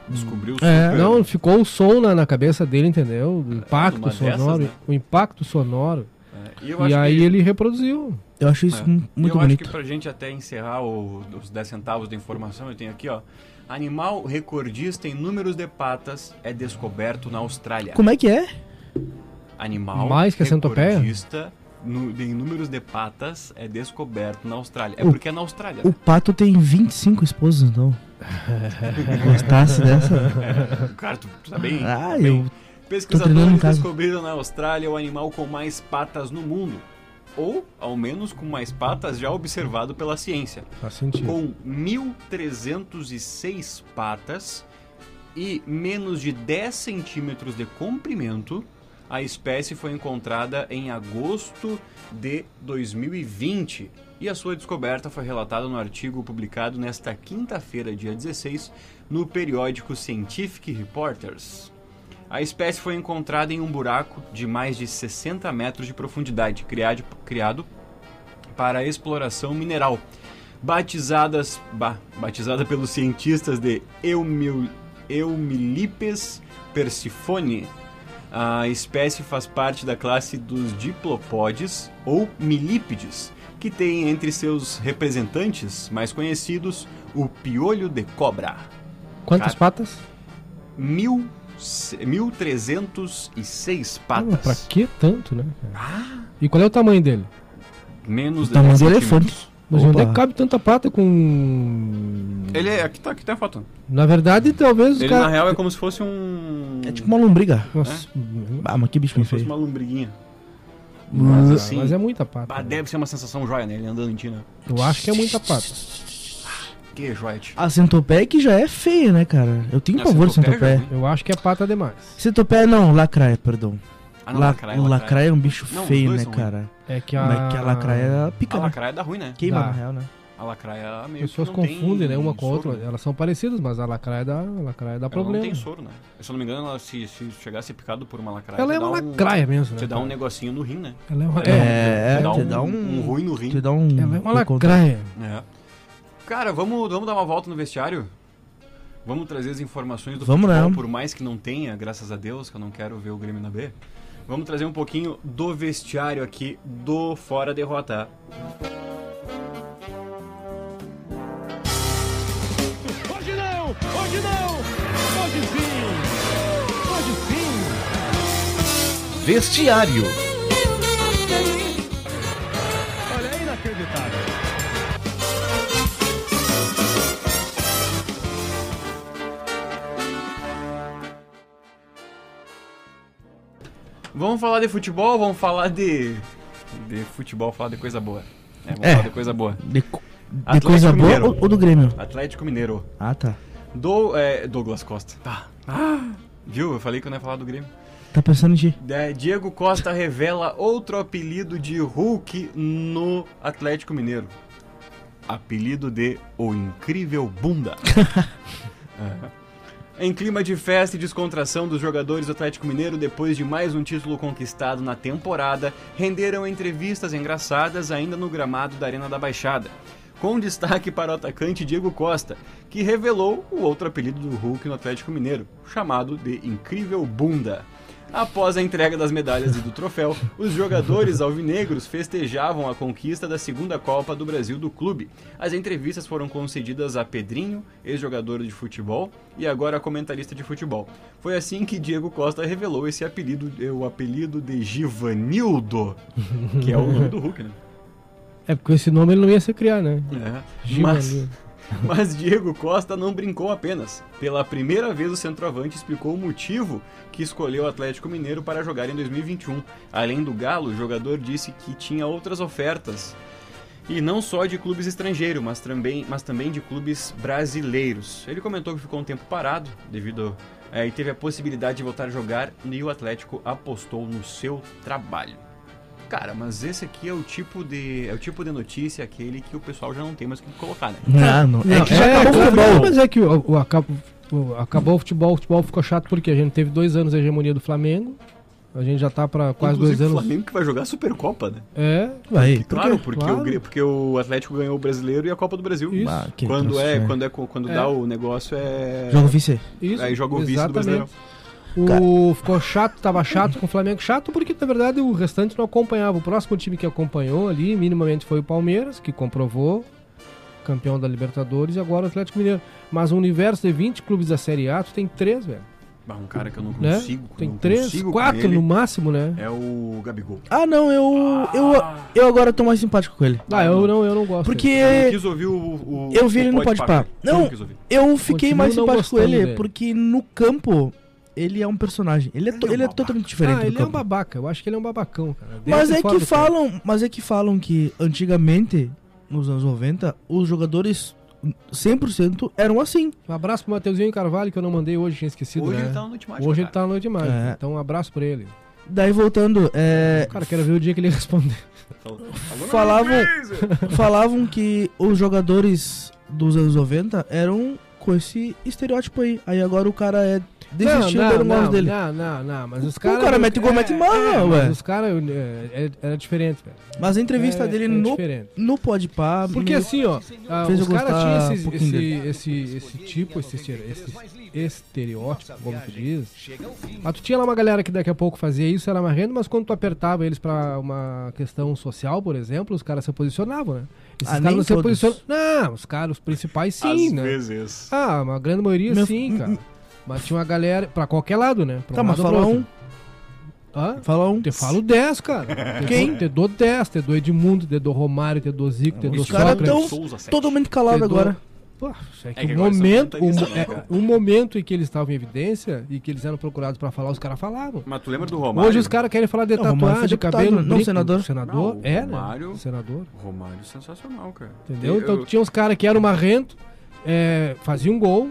Descobriu É. super- Não, ficou o som na, na cabeça dele, entendeu? O impacto sonoro. dessas, né? O impacto sonoro. É, E, eu E aí que, ele reproduziu. Eu acho isso É. mu- muito eu bonito. acho que pra gente até encerrar o- os 10 centavos da informação, eu tenho aqui, ó. Animal recordista em números de patas é descoberto na Austrália. Como é que é? Animal Mais que recordista no- em números de patas é descoberto na Austrália. É O- porque é na Austrália. O pato tem 25 esposas, então. Gostasse dessa? O cara, tu, tu tá bem. Ah, tá bem. eu. Pesquisadores descobriram na Austrália o animal com mais patas no mundo. Ou, ao menos, com mais patas já observado pela ciência. Faz sentido. Com 1.306 patas e menos de 10 centímetros de comprimento, a espécie foi encontrada em agosto de 2020 e a sua descoberta foi relatada no artigo publicado nesta quinta-feira, dia 16, no periódico Scientific Reporters. A espécie foi encontrada em um buraco de mais de 60 metros de profundidade, criado, criado para exploração mineral. Batizadas, ba- batizada pelos cientistas de Eumil, Eumilipes persifone, a espécie faz parte da classe dos diplopodes ou milípedes, que tem entre seus representantes mais conhecidos o piolho de cobra. Quantas Cara, patas? Mil, 1.306 Ah, mas patas. pra que tanto, né? cara? E qual é o tamanho dele? Menos de Tamanho 10 de elefante. Mas onde é que Opa. cabe tanta pata com. Ele é. Aqui tá, aqui tá a foto. Na verdade, talvez Ele, caras. na real, é como se fosse um. É tipo uma lombriga. Nossa, Ah, mas que bicho Como se fosse feio. uma lombriguinha. mas, Mas assim. mas é muita pata. bah, deve ser uma sensação joia, né? Ele andando em ti, né? Eu acho que é muita pata. Que. A centopeia que já é feia, né, cara? Eu tenho A pavor de centopeia é centopeia. Eu acho que é pata demais. Centopeia não, lacraia, perdão. Ah, não, La- lacraia, o lacraia é um bicho Não, os feio, dois né, são cara? É que a. Mas que a lacraia pica, A né? lacraia dá ruim, né? Queima, Dá. na real, né? A lacraia meio As pessoas que não tem confundem, né, uma com a soro, outra. né? Elas são parecidas, mas a lacraia dá, a lacraia dá Ela problema. não tem soro, né? Se eu não me engano, ela, se, se chegasse picado por uma lacraia, Ela te é dá uma um- lacraia mesmo, né? Te dá um negocinho no rim, né? Ela é uma, É, é, te dá, um, dá um- um ruim no rim. Te dá um... ela é uma lacraia. É. Cara, vamos, vamos dar uma volta no vestiário? Vamos trazer as informações do Vamos, futebol, né? por mais que não tenha, graças a Deus, que eu não quero ver o Grêmio na B. Vamos trazer um pouquinho do vestiário aqui do Fora Derrota. Hoje não! Hoje não! Hoje sim! Hoje sim! Vestiário. Vamos falar de futebol, vamos falar de. De futebol, falar de coisa boa. É, vamos É. falar de coisa boa. De, de Atlético coisa boa ou, ou do Grêmio? Atlético Mineiro. Ah, tá. Do, é, Douglas Costa. Tá. Ah, viu? Eu falei que eu não ia falar do Grêmio. Tá pensando em ti? É, Diego Costa revela outro apelido de Hulk no Atlético Mineiro. Apelido de O Incrível Bunda. É. Em clima de festa e descontração dos jogadores do Atlético Mineiro, depois de mais um título conquistado na temporada, renderam entrevistas engraçadas ainda no gramado da Arena da Baixada. Com destaque para o atacante Diego Costa, que revelou o outro apelido do Hulk no Atlético Mineiro, chamado de Incrível Bunda. Após a entrega das medalhas e do troféu, os jogadores alvinegros festejavam a conquista da segunda Copa do Brasil do clube. As entrevistas foram concedidas a Pedrinho, ex-jogador de futebol e agora comentarista de futebol. Foi assim que Diego Costa revelou esse apelido, o apelido de Givanildo, que é o nome do Hulk, né? É porque esse nome ele não ia se criar, né? É. Givanildo. Mas, mas Diego Costa não brincou apenas. Pela primeira vez, o centroavante explicou o motivo que escolheu o Atlético Mineiro para jogar em 2021. Além do Galo, o jogador disse que tinha outras ofertas. E não só de clubes estrangeiros, mas também, mas também de clubes brasileiros. Ele comentou que ficou um tempo parado devido é, e teve a possibilidade de voltar a jogar e o Atlético apostou no seu trabalho. Cara, mas esse aqui é o tipo de é o tipo de notícia aquele que o pessoal já não tem mais o que colocar, né? Ah, não. É Não, que já acabou o claro, futebol. Mas é que o, o- acabou, o- acabou o futebol, o futebol ficou chato porque a gente teve dois anos de hegemonia do Flamengo. A gente já tá pra quase Inclusive, dois o anos. Flamengo que vai jogar a Supercopa, né? É, Vai. Claro, quê? porque, Claro. O, porque o Atlético ganhou o Brasileiro e a Copa do Brasil. Isso. Ah, que Quando é, é. quando é quando É. dá o negócio é Jogo vice. isso. Aí joga o vice do Brasileirão. O, ficou chato, tava chato com o Flamengo. Chato porque, na verdade, o restante não acompanhava. O próximo time que acompanhou ali, minimamente, foi o Palmeiras, que comprovou, campeão da Libertadores, e agora o Atlético Mineiro. Mas o universo de 20 clubes da Série A, tu tem três, velho. Um cara que eu não Né? consigo. Tem não três, consigo quatro ele, no máximo, né? É o Gabigol. Ah, não, eu, eu, eu agora tô mais simpático com ele. Ah, eu não, eu não gosto. Porque Eu não quis ouvir o, o eu vi o ele no Pode Pá. cara. Não. não quis ouvir. eu fiquei Continuo mais simpático com ele dele. porque no campo ele é um personagem. Ele é, to- Ele é um ele é babaca. totalmente diferente Ah, do ele é um campo. babaca. Eu acho que ele é um babacão, cara. Mas é que campo. falam, mas é que falam que antigamente, nos anos 90, os jogadores 100% eram assim. Um abraço pro Mateuzinho Carvalho, que eu não mandei hoje, tinha esquecido, Hoje né? ele tá no Noite Mágica, Hoje ele cara. tá na noite mágica. É. Então um abraço pra ele. Daí voltando, é, Cara, quero ver o dia que ele responder. Falou- falou na falavam, falavam que os jogadores dos anos 90 eram com esse estereótipo aí. Aí agora o cara é desistiu não, do não, negócio dele. Não, não, não, mas os O caras... cara mete gol, mete mal, é, ué. Mas os caras... É, é- era diferente, velho. Mas a entrevista É- dele é no, diferente. no Podpah... Porque assim, ó, ah, fez os caras tinham um esse, pouquinho esse, esse, esse tipo, esse, esse estereótipo, como tu diz. Mas tu tinha lá uma galera que daqui a pouco fazia isso, era marrendo, mas quando tu apertava eles pra uma questão social, por exemplo, os caras se posicionavam, né? Esses Ah, caras não se posicionam. Não, os caras, os principais sim, Às né? vezes. Ah, uma grande maioria Meu- sim, cara. Mas tinha uma galera, pra qualquer lado, né? Pra Tá, mas lado ou fala um. Hã? fala um. Te falo 10, cara. Quem? Te dou 10, te dou Edmundo, te dou Romário, te dou Zico, te dou Os caras Sócrates. tão Souza, sete. totalmente calados agora. Pô, é que É que o momento, o, né, é, o momento em que eles estavam em evidência e que eles eram procurados pra falar, os caras falavam. Mas tu lembra do Romário? Hoje os caras querem falar de Não, tatuagem, de cabelo, não brinco. senador. Senador, Não, o é, Romário- né? Senador, Romário sensacional, cara. entendeu? Eu- Então tinha uns caras que eram marrento, é, faziam gol,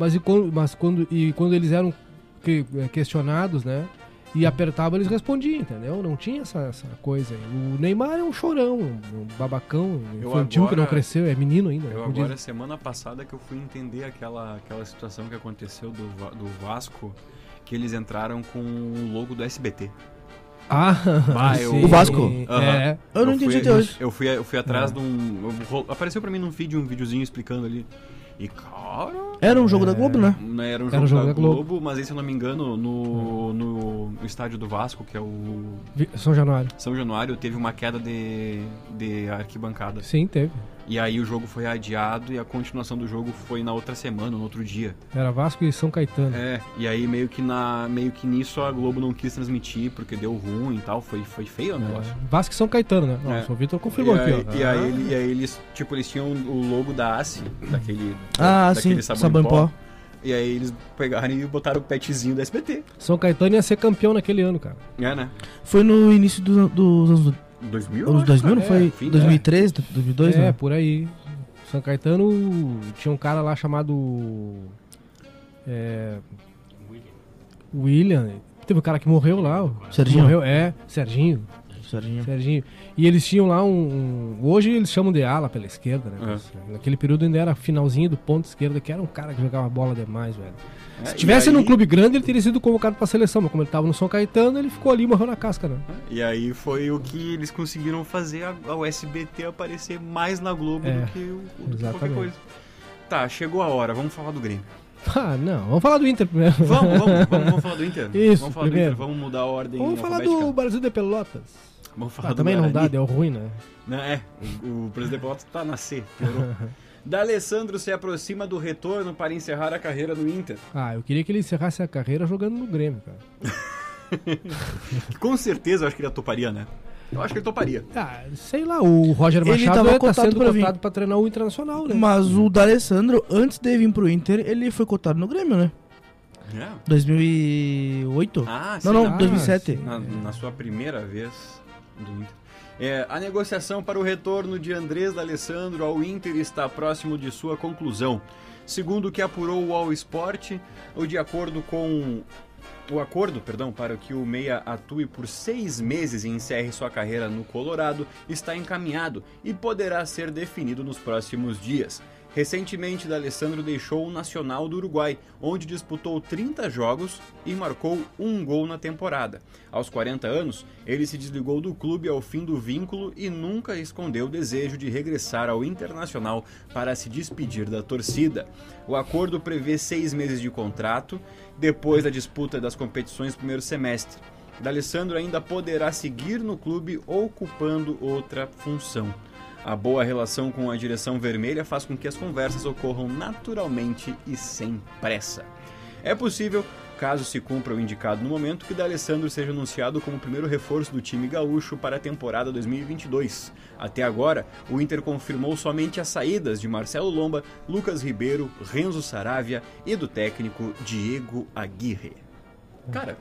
mas, e quando, mas quando, e quando eles eram que- é, questionados, né? E apertavam, eles respondiam, entendeu? Não tinha essa, essa coisa aí. O Neymar é um chorão, um, babacão, Eu infantil que não agora- cresceu, é menino ainda. Eu como diz. agora, semana passada, que eu fui entender aquela, aquela situação que aconteceu do, do Vasco, que eles entraram com o logo do SBT. Ah, Vai, sim. o Vasco? Aham. É. Eu não entendi até hoje. Eu fui, eu fui atrás É. de um. eu apareceu pra mim num vídeo, um videozinho explicando ali. E, cara. Era um jogo da Globo, né? né, Era um Era jogo, um jogo da da Globo. Globo, mas aí, se eu não me engano, no, no, estádio do Vasco, que é o São Januário. São Januário, teve uma queda de, de arquibancada. Sim, teve. E aí o jogo foi adiado e a continuação do jogo foi na outra semana, no outro dia. Era Vasco e São Caetano. É, e aí meio que, na, meio que nisso a Globo não quis transmitir porque deu ruim e tal, foi, foi feio o negócio. É. Vasco e São Caetano, né? É. Nossa, o Vitor confirmou e aqui, aí, ó. E aí, ele- e aí eles, tipo, eles tinham o logo da ACE, daquele, Ah, daquele sim, sabão em pó. E aí eles pegaram e botaram o petzinho da SBT. São Caetano ia ser campeão naquele ano, cara. É, né? Foi no início do- dos anos 2000? anos 2000, não É, foi? fim, 2003, 2002, é, né? por aí. São Caetano tinha um cara lá chamado. É, William. Teve um cara que morreu lá. Serginho? Morreu, é, Serginho. Serginho. Serginho. E eles tinham lá um, um- Hoje eles chamam de ala pela esquerda, né? É. Naquele período ainda era finalzinho do ponto esquerda, que era um cara que jogava bola demais, velho. É, Se tivesse aí- num clube grande, ele teria sido convocado pra seleção, mas como ele tava no São Caetano, ele ficou ali e morreu na casca, né? E aí foi o que eles conseguiram fazer a, a- SBT aparecer mais na Globo É, do que, o, do que qualquer coisa. Tá, chegou a hora, vamos falar do Grêmio. Ah, não. Vamos falar do Inter primeiro. Vamos, vamos, vamos, vamos falar do Inter. Isso, vamos falar primeiro. do Inter, vamos mudar a ordem Vamos falar do Brasil de Pelotas. Vamos falar Ah, do também não dá, Guarani. deu ruim, né? Não, é, o, o presidente Pelotas tá na C, piorou. D'Alessandro se aproxima do retorno para encerrar a carreira no Inter. Ah, eu queria que ele encerrasse a carreira jogando no Grêmio, cara. Com certeza eu acho que ele toparia, né? Eu acho que ele toparia. Ah, sei lá, o Roger Ele Machado tava tá cotado sendo pra cotado pra treinar o Internacional, né? Mas o D'Alessandro, antes de vir pro Inter, ele foi cotado no Grêmio, né? É. 2008? Ah, não, não, Ah, 2007. sim. na, na sua primeira vez do Inter. É, a negociação para o retorno de Andrés D'Alessandro ao Inter está próximo de sua conclusão. Segundo o que apurou o All Sport, o de acordo com o acordo, perdão, para que o Meia atue por seis meses e encerre sua carreira no Colorado está encaminhado e poderá ser definido nos próximos dias. Recentemente, D'Alessandro deixou o Nacional do Uruguai, onde disputou 30 jogos e marcou um gol na temporada. Aos 40 anos, ele se desligou do clube ao fim do vínculo e nunca escondeu o desejo de regressar ao Internacional para se despedir da torcida. O acordo prevê seis meses de contrato, depois da disputa das competições primeiro semestre. D'Alessandro ainda poderá seguir no clube ocupando outra função. A boa relação com a direção vermelha faz com que as conversas ocorram naturalmente e sem pressa. É possível, caso se cumpra o indicado no momento, que D'Alessandro seja anunciado como o primeiro reforço do time gaúcho para a temporada 2022. Até agora, o Inter confirmou somente as saídas de Marcelo Lomba, Lucas Ribeiro, Renzo Saravia e do técnico Diego Aguirre. Cara,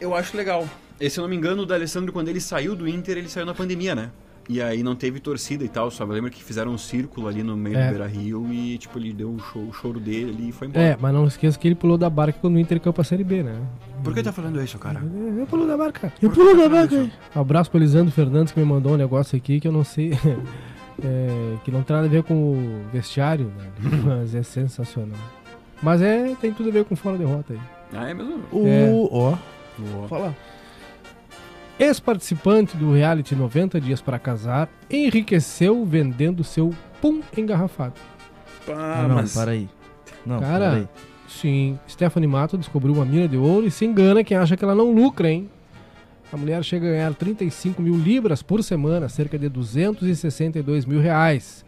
eu acho legal. E, se eu não me engano, o D'Alessandro, quando ele saiu do Inter, ele saiu na pandemia, né? E aí não teve torcida e tal, só eu lembro que fizeram um círculo ali no meio É. do Beira Rio e, tipo, ele deu o, show, o choro dele ali e foi embora. É, mas não esqueça que ele pulou da barca quando o Inter caiu pra Série B, né? Por que tá falando isso, cara? Ele pulou da barca. Eu pulo da vaca aí. Um abraço pro Elisandro Fernandes que me mandou um negócio aqui que eu não sei. é, que não tem nada a ver com o vestiário, né? mas é sensacional. Mas é, tem tudo a ver com fora derrota aí. Ah, é mesmo? O. É. Ó, Boa. fala. Ex-participante do reality 90 Dias para Casar enriqueceu vendendo seu pum engarrafado. Ah, não, mas... para aí. Não, Cara, para aí. Sim, Stephanie Mato descobriu uma mina de ouro e se engana quem acha que ela não lucra, hein? A mulher chega a ganhar 35 mil libras por semana, cerca de 262 mil reais.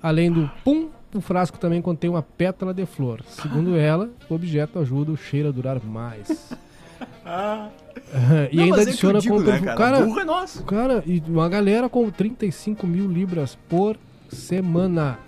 Além do pum, o frasco também contém uma pétala de flor. Segundo ela, o objeto ajuda o cheiro a durar mais. Ah. e Não, ainda é adiciona digo, com né, cara? cara, Burro é nosso. cara, e uma galera com 35 mil libras por semana.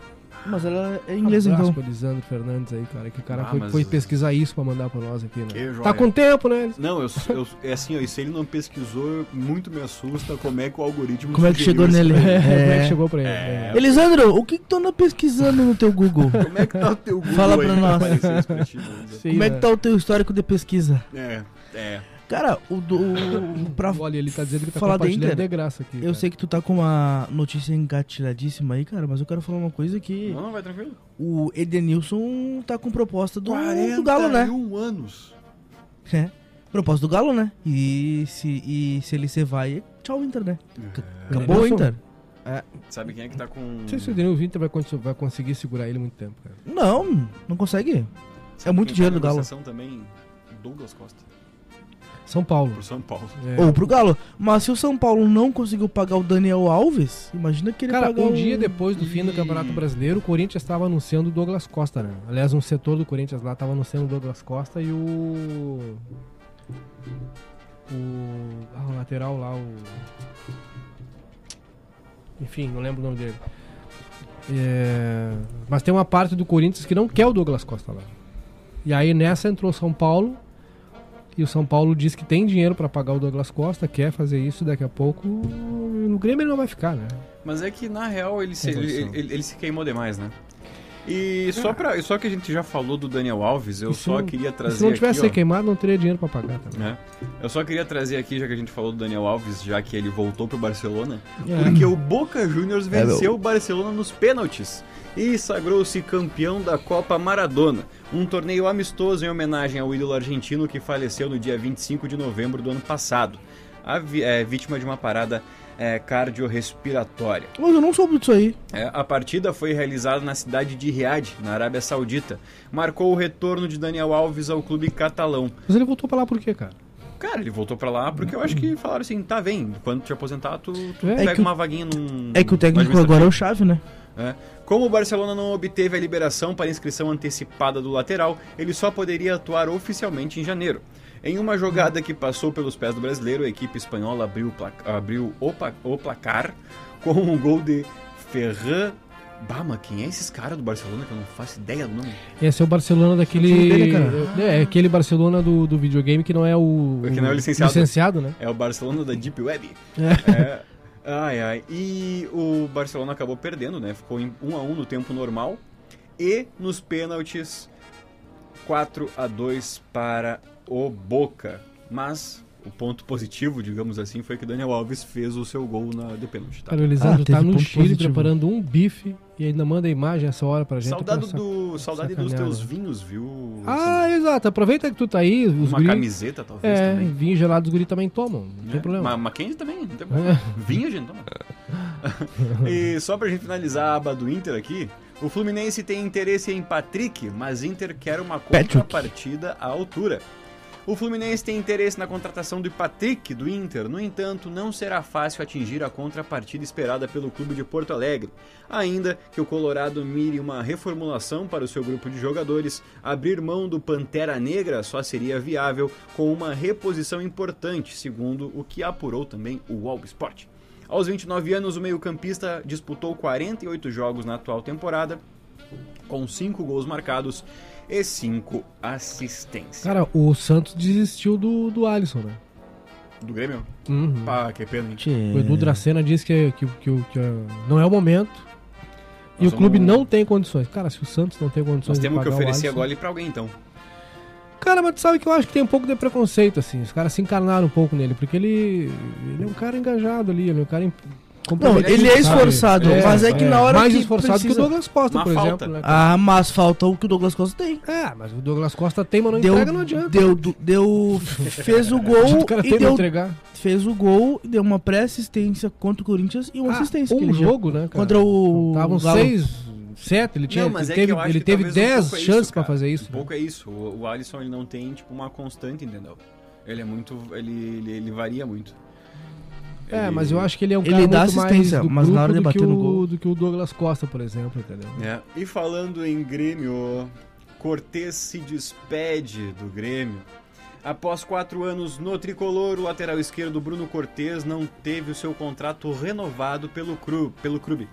Mas ela é inglesa então. pro Elisandro Fernandes aí, cara, que o cara Ah, foi, mas- foi pesquisar isso pra mandar pra nós aqui, né? Que joia. Tá com tempo, né? Não, eu, eu, é assim, ó, e se ele não pesquisou, muito me assusta como é que o algoritmo Como é que chegou nele? ele. É, como é É. que chegou pra ele? É. É. Elisandro, o que que tu anda pesquisando no teu Google? Como é que tá o teu Google Fala aí pra nós. pra ti, Luísa? Sim, Como é né? que tá o teu histórico de pesquisa? É, é. Cara, o do. o- pra Olha, ele tá dizendo que tá falar do compartilhando Inter, de graça aqui. Eu sei que tu tá com uma notícia engatilhadíssima aí, cara, mas eu quero falar uma coisa que Não, não, vai tranquilo. o Edenilson tá com proposta do, do Galo, né? 41 anos. É. Proposta do Galo, né? E se, e se ele se vai, tchau Inter, né? Acabou o Edenilson? Inter. Sabe quem é que tá com... Não sei se o Daniel Vinter vai, vai conseguir segurar ele muito tempo, cara. Não, não consegue. Sabe é muito quem dinheiro tá do Galo. também, Douglas Costa, São Paulo. por São Paulo. É. Ou pro Galo. Mas se o São Paulo não conseguiu pagar o Daniel Alves, imagina que ele Cara, pagar um dia depois do fim do Campeonato Brasileiro, o Corinthians estava anunciando o Douglas Costa, né? Aliás, um setor do Corinthians lá estava anunciando o Douglas Costa e o. O. Ah, o lateral lá, o. Enfim, não lembro o nome dele. É, Mas tem uma parte do Corinthians que não quer o Douglas Costa lá. E aí nessa entrou o São Paulo. E o São Paulo diz que tem dinheiro para pagar o Douglas Costa, quer fazer isso daqui a pouco. No Grêmio ele não vai ficar, né? Mas é que, na real, ele se, ele, ele- ele se queimou demais, né? E só, pra, só que a gente já falou do Daniel Alves, eu só não- queria trazer Se não tivesse aqui, ó, queimado, não teria dinheiro para pagar também. né? Eu só queria trazer aqui, já que a gente falou do Daniel Alves, já que ele voltou pro Barcelona, É. porque o Boca Juniors É, venceu o Barcelona nos pênaltis e sagrou-se campeão da Copa Maradona, um torneio amistoso em homenagem ao ídolo argentino que faleceu no dia 25 de novembro do ano passado, é, vítima de uma parada é, cardiorrespiratória. Mas eu não soube disso aí. É, a partida foi realizada na cidade de Riad, na Arábia Saudita. Marcou o retorno de Daniel Alves ao clube catalão. Mas ele voltou pra lá por quê, cara? Cara, ele voltou pra lá porque eu acho que falaram assim, tá, vem, quando te aposentar, tu, tu É pega que o- uma vaguinha num... É que o técnico agora é o Chave, né? é. Como o Barcelona não obteve a liberação para inscrição antecipada do lateral, ele só poderia atuar oficialmente em janeiro. Em uma jogada que passou pelos pés do brasileiro, a equipe espanhola abriu, o pla- abriu o, pa- o placar com um gol de Ferran Bama. Quem é esses caras do Barcelona que eu não faço ideia do nome? Esse é o Barcelona daquele. dele, cara. É, é aquele Barcelona do, do videogame que não é o. Que não é o licenciado. né? É o Barcelona da Deep Web. É. É. Ai, ai. E o Barcelona acabou perdendo, né? Ficou em 1 a 1 no tempo normal. E nos pênaltis, 4 a 2 para o Boca. Mas o ponto positivo, digamos assim, foi que Daniel Alves fez o seu gol na de pênalti. Tá? Cara, o Elisandro Ah, tá no Chile positivo. preparando um bife e ainda manda a imagem essa hora pra gente. Saudade, pra do, saudade dos teus vinhos, viu? Ah, exato. Aproveita que tu tá aí, os Uma guri... camiseta, talvez, É, também. vinho gelado os guri também tomam, não tem É, problema. Ma Mackenzie também, não tem problema. Vinho a gente toma. e só pra gente finalizar a aba do Inter aqui, o Fluminense tem interesse em Patrick, mas Inter quer uma contrapartida à altura. O Fluminense tem interesse na contratação do Patrick do Inter, no entanto, não será fácil atingir a contrapartida esperada pelo clube de Porto Alegre. Ainda que o Colorado mire uma reformulação para o seu grupo de jogadores, abrir mão do Pantera Negra só seria viável com uma reposição importante, segundo o que apurou também o Wall Sport. Aos 29 anos, o meio-campista disputou 48 jogos na atual temporada, com 5 gols marcados e 5 assistências. Cara, o Santos desistiu do, do Alisson, né? Do Grêmio? Uhum. Pá, que pena, hein? Tchê. O Edu Dracena disse que, que, que, que, não é o momento. E Nós o clube vamos- não tem condições. Cara, se o Santos não tem condições Nós de temos que pagar o oferecer a Alisson- gole pra alguém, então. Cara, mas tu sabe que eu acho que tem um pouco de preconceito, assim. Os caras se encarnaram um pouco nele, porque ele, ele é um cara engajado ali, ele é um cara. Não, ele é sabe? esforçado, mas é que na hora Mais que esforçado que precisa- o Douglas Costa, Uma por falta. exemplo. Né? Ah, mas falta o que o Douglas Costa tem. É, mas o Douglas Costa tem, mas não Deu, entrega, não adianta. deu, deu, fez o gol o cara e que deu, entregar. fez o gol, deu uma pré-assistência contra o Corinthians e uma Ah, assistência que um jogo, né, cara? Contra o Estavam seis, sete, ele tinha. Não, mas ele é que teve, ele que teve talvez um 10 pouco é chances cara. fazer isso. Um pouco é isso. O, o Alisson ele não tem tipo uma constante, entendeu? Ele é muito. Ele, ele, ele varia muito. É, mas eu acho que ele é um Ele cara dá muito mais assistência, do mas na hora de bater no o- gol. do que o Douglas Costa, por exemplo, entendeu? É. E falando em Grêmio, Cortez se despede do Grêmio. Após quatro anos no tricolor, o lateral esquerdo Bruno Cortez não teve o seu contrato renovado pelo, cru, pelo clube.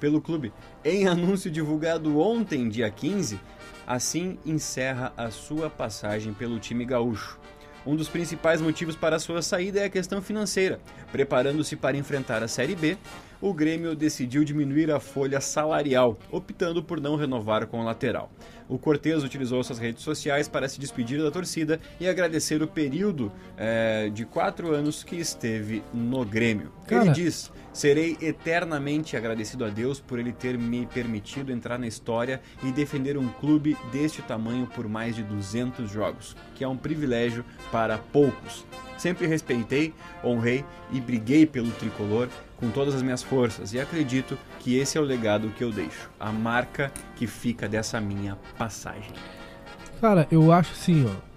Pelo clube. Em anúncio divulgado ontem, dia 15, assim encerra a sua passagem pelo time gaúcho. Um dos principais motivos para sua saída é a questão financeira. Preparando-se para enfrentar a Série B, o Grêmio decidiu diminuir a folha salarial, optando por não renovar com o lateral. O Cortez utilizou suas redes sociais para se despedir da torcida e agradecer o período eh, de quatro anos que esteve no Grêmio. Ele Cara- diz: Serei eternamente agradecido a Deus por ele ter me permitido entrar na história e defender um clube deste tamanho por mais de 200 jogos, que é um privilégio para poucos. Sempre respeitei, honrei e briguei pelo tricolor com todas as minhas forças e acredito que esse é o legado que eu deixo, a marca que fica dessa minha passagem. Cara, eu acho assim, ó.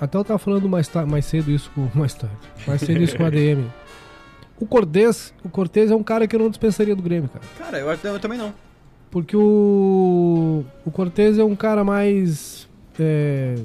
Até eu tava falando mais, mais cedo isso com. Mais tarde. Mais cedo isso com a ADM. O Cortez, o Cortez é um cara que eu não dispensaria do Grêmio, cara. Cara, eu, eu também não. Porque o. O Cortez é um cara mais. é,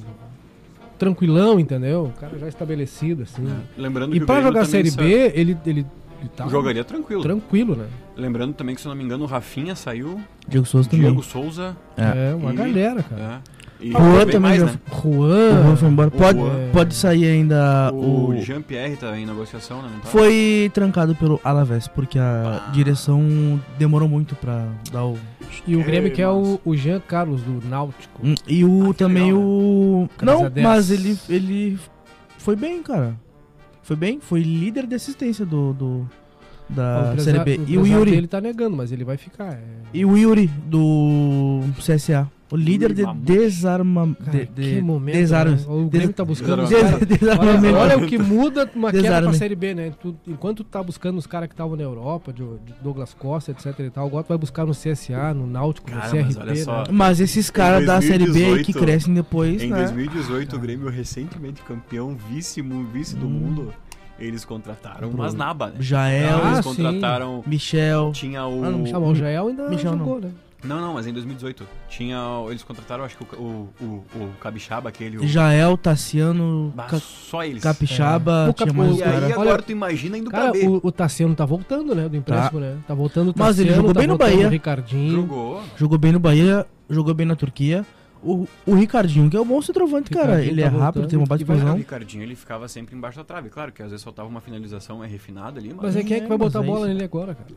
tranquilão, entendeu? Um cara já estabelecido, assim. Lembrando E que Grêmio jogar também Série B, ele, ele, ele tá jogaria tranquilo. tranquilo, né? Lembrando também que, se eu não me engano, o Rafinha saiu, Diego Souza também. Diego Souza. É. É, uma E- galera, cara. É. E Juan também mais, já- né? O Juan. Juan foi embora. O Pode, Juan. pode sair ainda O, o... Jean-Pierre tá em negociação, né? Não tá? Foi trancado pelo Alavés, porque a Ah. direção demorou muito pra dar o... E o Grêmio que é o, o Jean Carlos do Náutico. Hum, E o Ah, também legal, o... Camisa Não, 10. mas ele, ele foi bem, cara. Foi bem, foi líder de assistência do, do da O Série B. o E o Yuri, dele tá negando, mas ele vai ficar. é. e o Yuri do CSA. O líder de desarma... Cara, de, que de, momento. desarmas. né? O Grêmio tá buscando os Des- caras. Olha, o que muda uma queda pra Desarme. Série B, né? Tu- enquanto tu tá buscando os caras que estavam na Europa, de, de Douglas Costa, etc e tal, agora tu vai buscar no CSA, no Náutico, Cara, no CRB, mas olha só, né? Mas esses caras da Série B aí que 2018, crescem depois, Em né? 2018, o Grêmio recentemente campeão, vice, vice do Hum. mundo, eles contrataram umas naba, né? Jael, Ah, eles sim. contrataram. Michel. Tinha o. Ah, não, Ah, mas o Jael ainda Michel não. jogou, né? Não, não, mas em 2018. Tinha. Eles contrataram, acho que o, o, o, o Capixaba, aquele. O... Jael, Tassiano, Ca- só eles. Capixaba, É. O tinha mais E aí agora Olha- tu imagina indo Cara, pra B. o, o Tassiano tá voltando, né? Do empréstimo, né? Tá voltando o Mas ele Tassiano, jogou tá bem no Bahia. Ricardinho. Jogou. Jogou bem no Bahia, jogou bem na Turquia. O, o Ricardinho, que é um bom centroavante, cara. Ele tá é rápido, voltando. tem uma baita vai- O explosão. Ricardinho, ele ficava sempre embaixo da trave. Claro que às vezes soltava uma finalização é refinada ali, mas... Mas é quem é que vai É, botar a é bola nele agora, cara?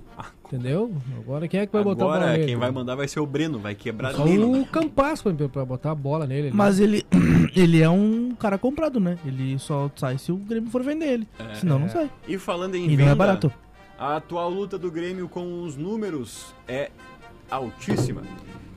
Entendeu? Agora quem é que vai botar a bola Agora, nele? quem vai mandar vai ser o Breno, vai quebrar Só nele. o Campas pra, pra botar a bola nele. ali. Mas ele, ele é um cara comprado, né? Ele só sai se o Grêmio for vender ele. É. Senão não sai. E falando em E venda, não é barato. a atual luta do Grêmio com os números é altíssima.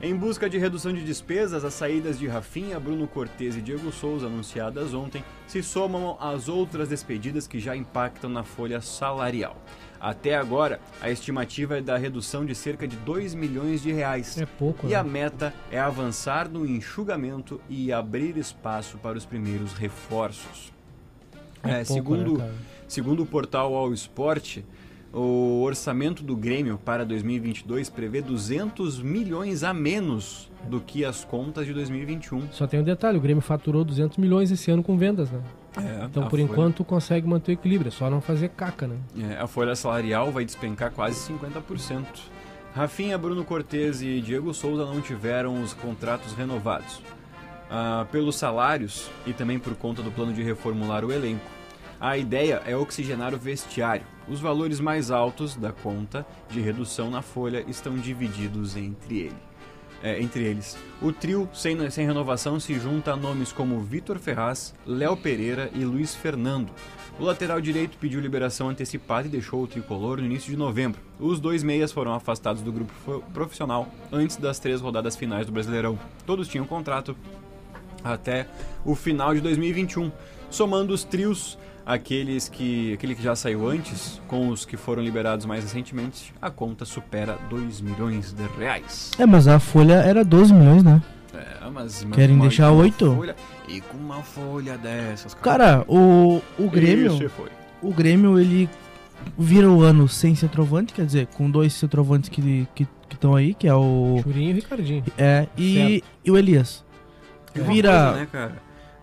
Em busca de redução de despesas, as saídas de Rafinha, Bruno Cortes e Diego Souza, anunciadas ontem, se somam às outras despedidas que já impactam na folha salarial. Até agora, a estimativa é da redução de cerca de 2 milhões de reais. É pouco, E né? a meta é avançar no enxugamento e abrir espaço para os primeiros reforços. É, pouco, segundo, né, segundo o portal All Sport, o orçamento do Grêmio para 2022 prevê 200 milhões a menos do que as contas de 2021. Só tem um detalhe, o Grêmio faturou 200 milhões esse ano com vendas, né? É, Então, por folha- enquanto, consegue manter o equilíbrio, é só não fazer caca, né? É, a folha salarial vai despencar quase 50%. Rafinha, Bruno Cortes e Diego Souza não tiveram os contratos renovados. Ah, pelos salários e também por conta do plano de reformular o elenco. A ideia é oxigenar o vestiário. Os valores mais altos da conta de redução na folha estão divididos entre ele. É, entre eles. O trio sem, sem renovação se junta a nomes como Vitor Ferraz, Léo Pereira e Luiz Fernando. O lateral direito pediu liberação antecipada e deixou o tricolor no início de novembro. Os dois meias foram afastados do grupo profissional antes das três rodadas finais do Brasileirão. Todos tinham contrato até o final de 2021. Somando os trios, aqueles que, aquele que já saiu antes, com os que foram liberados mais recentemente, a conta supera 2 milhões de reais. É, mas a folha era 12 milhões, né? É, mas, mas Querem uma- deixar uma oito? folha- e com uma folha dessas, Cara, o, o Grêmio, o Grêmio, ele vira o ano sem centroavante, quer dizer, com dois centroavantes que que estão aí, que é o Churinho e Ricardinho. é e, e o Elias. É uma Vira coisa, né, cara?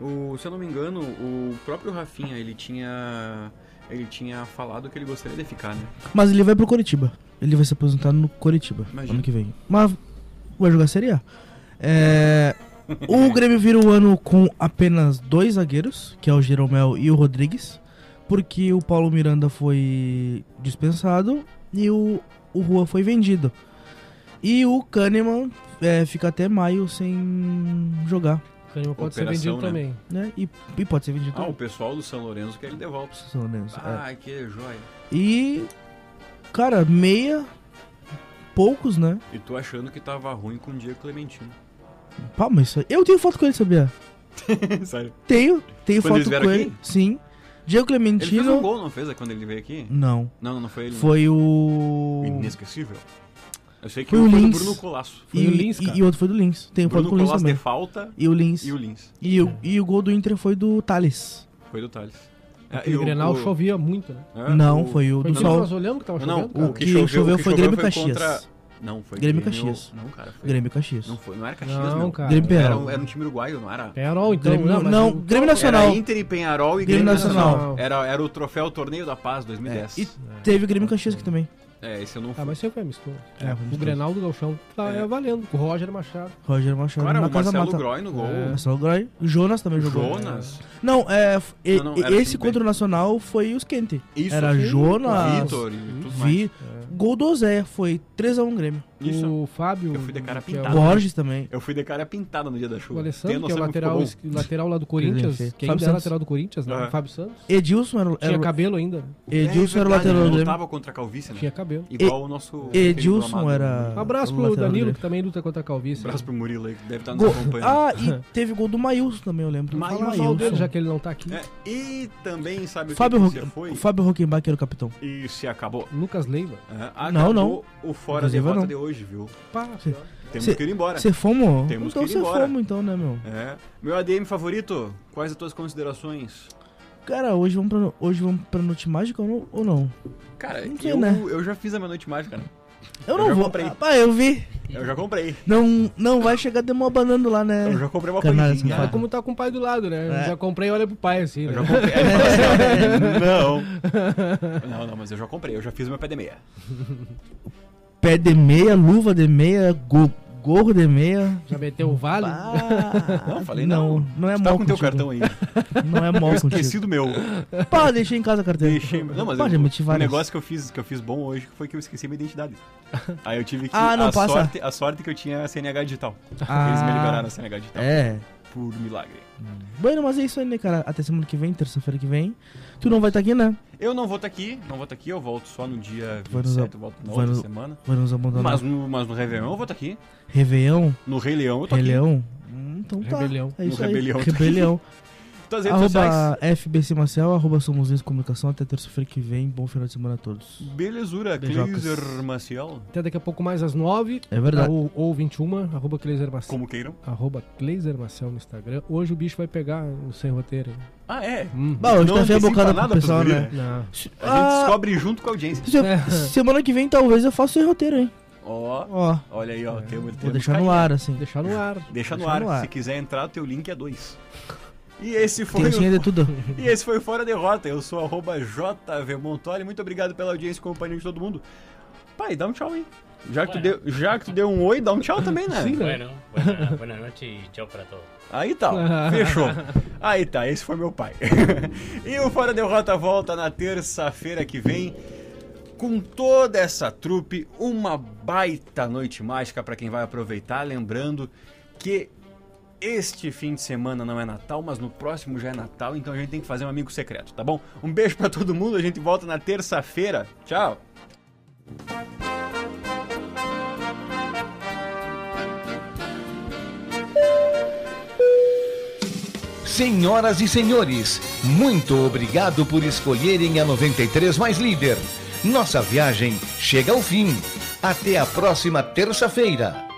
O, se eu não me engano, o próprio Rafinha, ele tinha ele tinha falado que ele gostaria de ficar, né? Mas ele vai pro Coritiba. Ele vai se aposentar no Coritiba Imagina. ano que vem. Mas vai jogar Série A. É, o Grêmio vira o ano com apenas dois zagueiros, que é o Jeromel e o Rodrigues, porque o Paulo Miranda foi dispensado e o, o Rua foi vendido. E o Kahneman é, fica até maio sem jogar, O pode ser vendido né? também. né? E, e pode ser vendido Ah, o também. pessoal do São Lourenço quer ele de volta. São Lourenço, é. Ai, que joia. E, cara, meia, poucos, né? E tu achando que tava ruim com o Diego Clementino. Pá, mas isso aí- eu tenho foto com ele, sabia? Sério. Tenho, tenho Quando eles foto vieram com ele. aqui? Sim. Diego Ele fez Clementino. um gol, não fez? Quando ele veio aqui? Não. Não, não foi ele. né? Foi o. Inesquecível. Eu sei que Foi um o foi do. Bruno Colasso. Foi E, o Lins, e, cara. e outro foi do Lins. Tenho foto Bruno com o Lins também. de falta E o Lins. e o Lins. E o, e o gol do Inter foi do Thales. Foi do Thales. Aquele e o- Grenal o- chovia muito, né? é, não, o- foi o Foi do Sol. nós olhamos que tava Não, chovendo, o cara. O que que choveu- choveu o foi Grêmio foi Caxias. contra- Não, foi Grêmio Caxias. Não, cara, foi. Grêmio Caxias. Não foi, não era Caxias, Não, meu. cara. Grêmio Era, Penharol. um- era um time uruguaio, não era? Penharol, então. Grêmio, não, não, o- Grêmio Nacional. Era Inter e Penharol e Grêmio Grêmio, Nacional. Nacional. Era, era o troféu Torneio da Paz 2010. E teve o Grêmio Caxias aqui também. É, esse eu não Ah, fui. mas sempre foi amistoso. É, foi o. Grenal do Galchão tá É. é. valendo. O Roger Machado. Roger Machado Cara, na o Casa Marcelo Mata. Groy no gol. É. Marcelo Groy. O Jonas também jogou. Jonas. Não, é. f- e- Não, não, esse contra o Nacional foi os Quente. Isso. Era sim. Jonas. Vitor e tudo mais. Vi. Gol do Zé. Foi 3x1 Grêmio. Isso. O Fábio. Eu fui de cara que é o- pintado. Borges também. Eu fui de cara pintada no dia da O chuva. Alessandro, Tem que é o lateral, lateral lá do Corinthians, que Fábio ainda é lateral do Corinthians, né? O Fábio Santos. Edilson era, Tinha era, cabelo ainda. Edilson É era o verdade, lateral do ele Grêmio. lutava contra a calvície, né? Tinha cabelo. Igual o nosso... Edilson amado. era. Um abraço o pro Danilo, que também luta contra a calvície. Um abraço pro Murilo aí, que deve estar nos acompanhando. Ah, e teve gol do Maílson também, eu lembro. Maílson. Dele, já que ele não tá aqui. É, e também, sabe Fábio, o que que você foi? Fábio Rockenbach era o capitão. E se acabou. Lucas Leiva. É, Não, não. o fora derrota não. de hoje, viu? Pá, Sim. Temos Cê- que ir embora. Você fomos? Temos então que ir você embora. fomos, então, né, meu? É. Meu ADM favorito, quais as tuas considerações? Cara, hoje vamos pra, hoje vamos pra Noite Mágica ou não? Cara, Não sei, eu, né? eu já fiz a minha noite mágica, né? Eu Eu não já vou. comprei. Ah, eu vi. Eu já comprei. Não, não vai chegar demorando lá, né? Eu já comprei uma Canalha coisinha. safado. como tá com o pai do lado, né? É. Já comprei e olha pro pai assim, Eu né? já comprei. Assim, não. Não, não, mas eu já comprei. Eu já fiz o meu pé de meia. Pé de meia, luva de meia, go- gorro de meia. Já meteu o vale? Ah, Não, falei não. não. Não é Tu tá mal com teu contigo. cartão aí. Não é Eu mal contigo. esqueci do meu. Pá, deixei em casa a carteira. Deixei. Não, mas Pode eu, emitir o várias. negócio que eu fiz, que eu fiz bom hoje foi que eu esqueci minha identidade. Aí eu tive que. Ah, não a passa. Sorte, a sorte que eu tinha a CNH digital. Ah. Eles me liberaram a CNH digital. É. Por milagre. Bueno, mas é isso aí, né, cara? Até semana que vem, terça-feira que vem. Tu não vai estar aqui, né? Eu não vou estar aqui, não vou estar aqui, eu volto só no dia Vai nos 27, ab- eu volto na vai outra nos- semana. Vai nos abandonar. Mas no, mas no Réveillon eu vou estar aqui. Réveillon? No Rei Leão eu tô Rei aqui. Leão? Hum, então tá. Rebelião. É No isso aí. Rebelião tá. Rebelião. Tuas redes sociais. arroba FBC Marcel, arroba Somos Comunicação. Até terça-feira que vem. Bom final de semana a todos. Belezura. Cleiser Maciel. Até daqui a pouco mais às 9 É verdade. ou, ou 21, arroba Cleiser Marcel. Como queiram. Arroba Cleiser Marcel no Instagram. Hoje o bicho vai pegar o sem roteiro. Ah, é? Hum. Bah, hoje Não tá feia a antecipa bocada pro pessoal, guri, né? Não. A gente Ah. descobre junto com a audiência. Se- Semana que vem talvez eu faça o roteiro, hein? Ó, Ó, olha aí, ó. Temos, vou temos deixar carinho. no ar, assim. Deixar no ar. Deixa no Deixa ar. no ar. Se quiser entrar, teu link é 2. E esse foi o... tudo. E esse foi o Fora Derrota. Eu sou arroba JV Montoli. Muito obrigado pela audiência e companhia de todo mundo. Pai, dá um tchau aí. Já que, tu deu, já que tu deu um oi, dá um tchau também, né? Sim, né? Bueno, buena, buena noche y chao para todos. Aí tá, fechou. Aí tá, esse foi meu pai. e o Fora Derrota volta na terça-feira que vem com toda essa trupe, uma baita noite mágica pra quem vai aproveitar, lembrando que este fim de semana não é Natal, mas no próximo já é Natal, então a gente tem que fazer um amigo secreto, tá bom? Um beijo pra todo mundo, a gente volta na terça-feira. Tchau. Senhoras e senhores, muito obrigado por escolherem a 93 mais líder. Nossa viagem chega ao fim. Até a próxima terça-feira.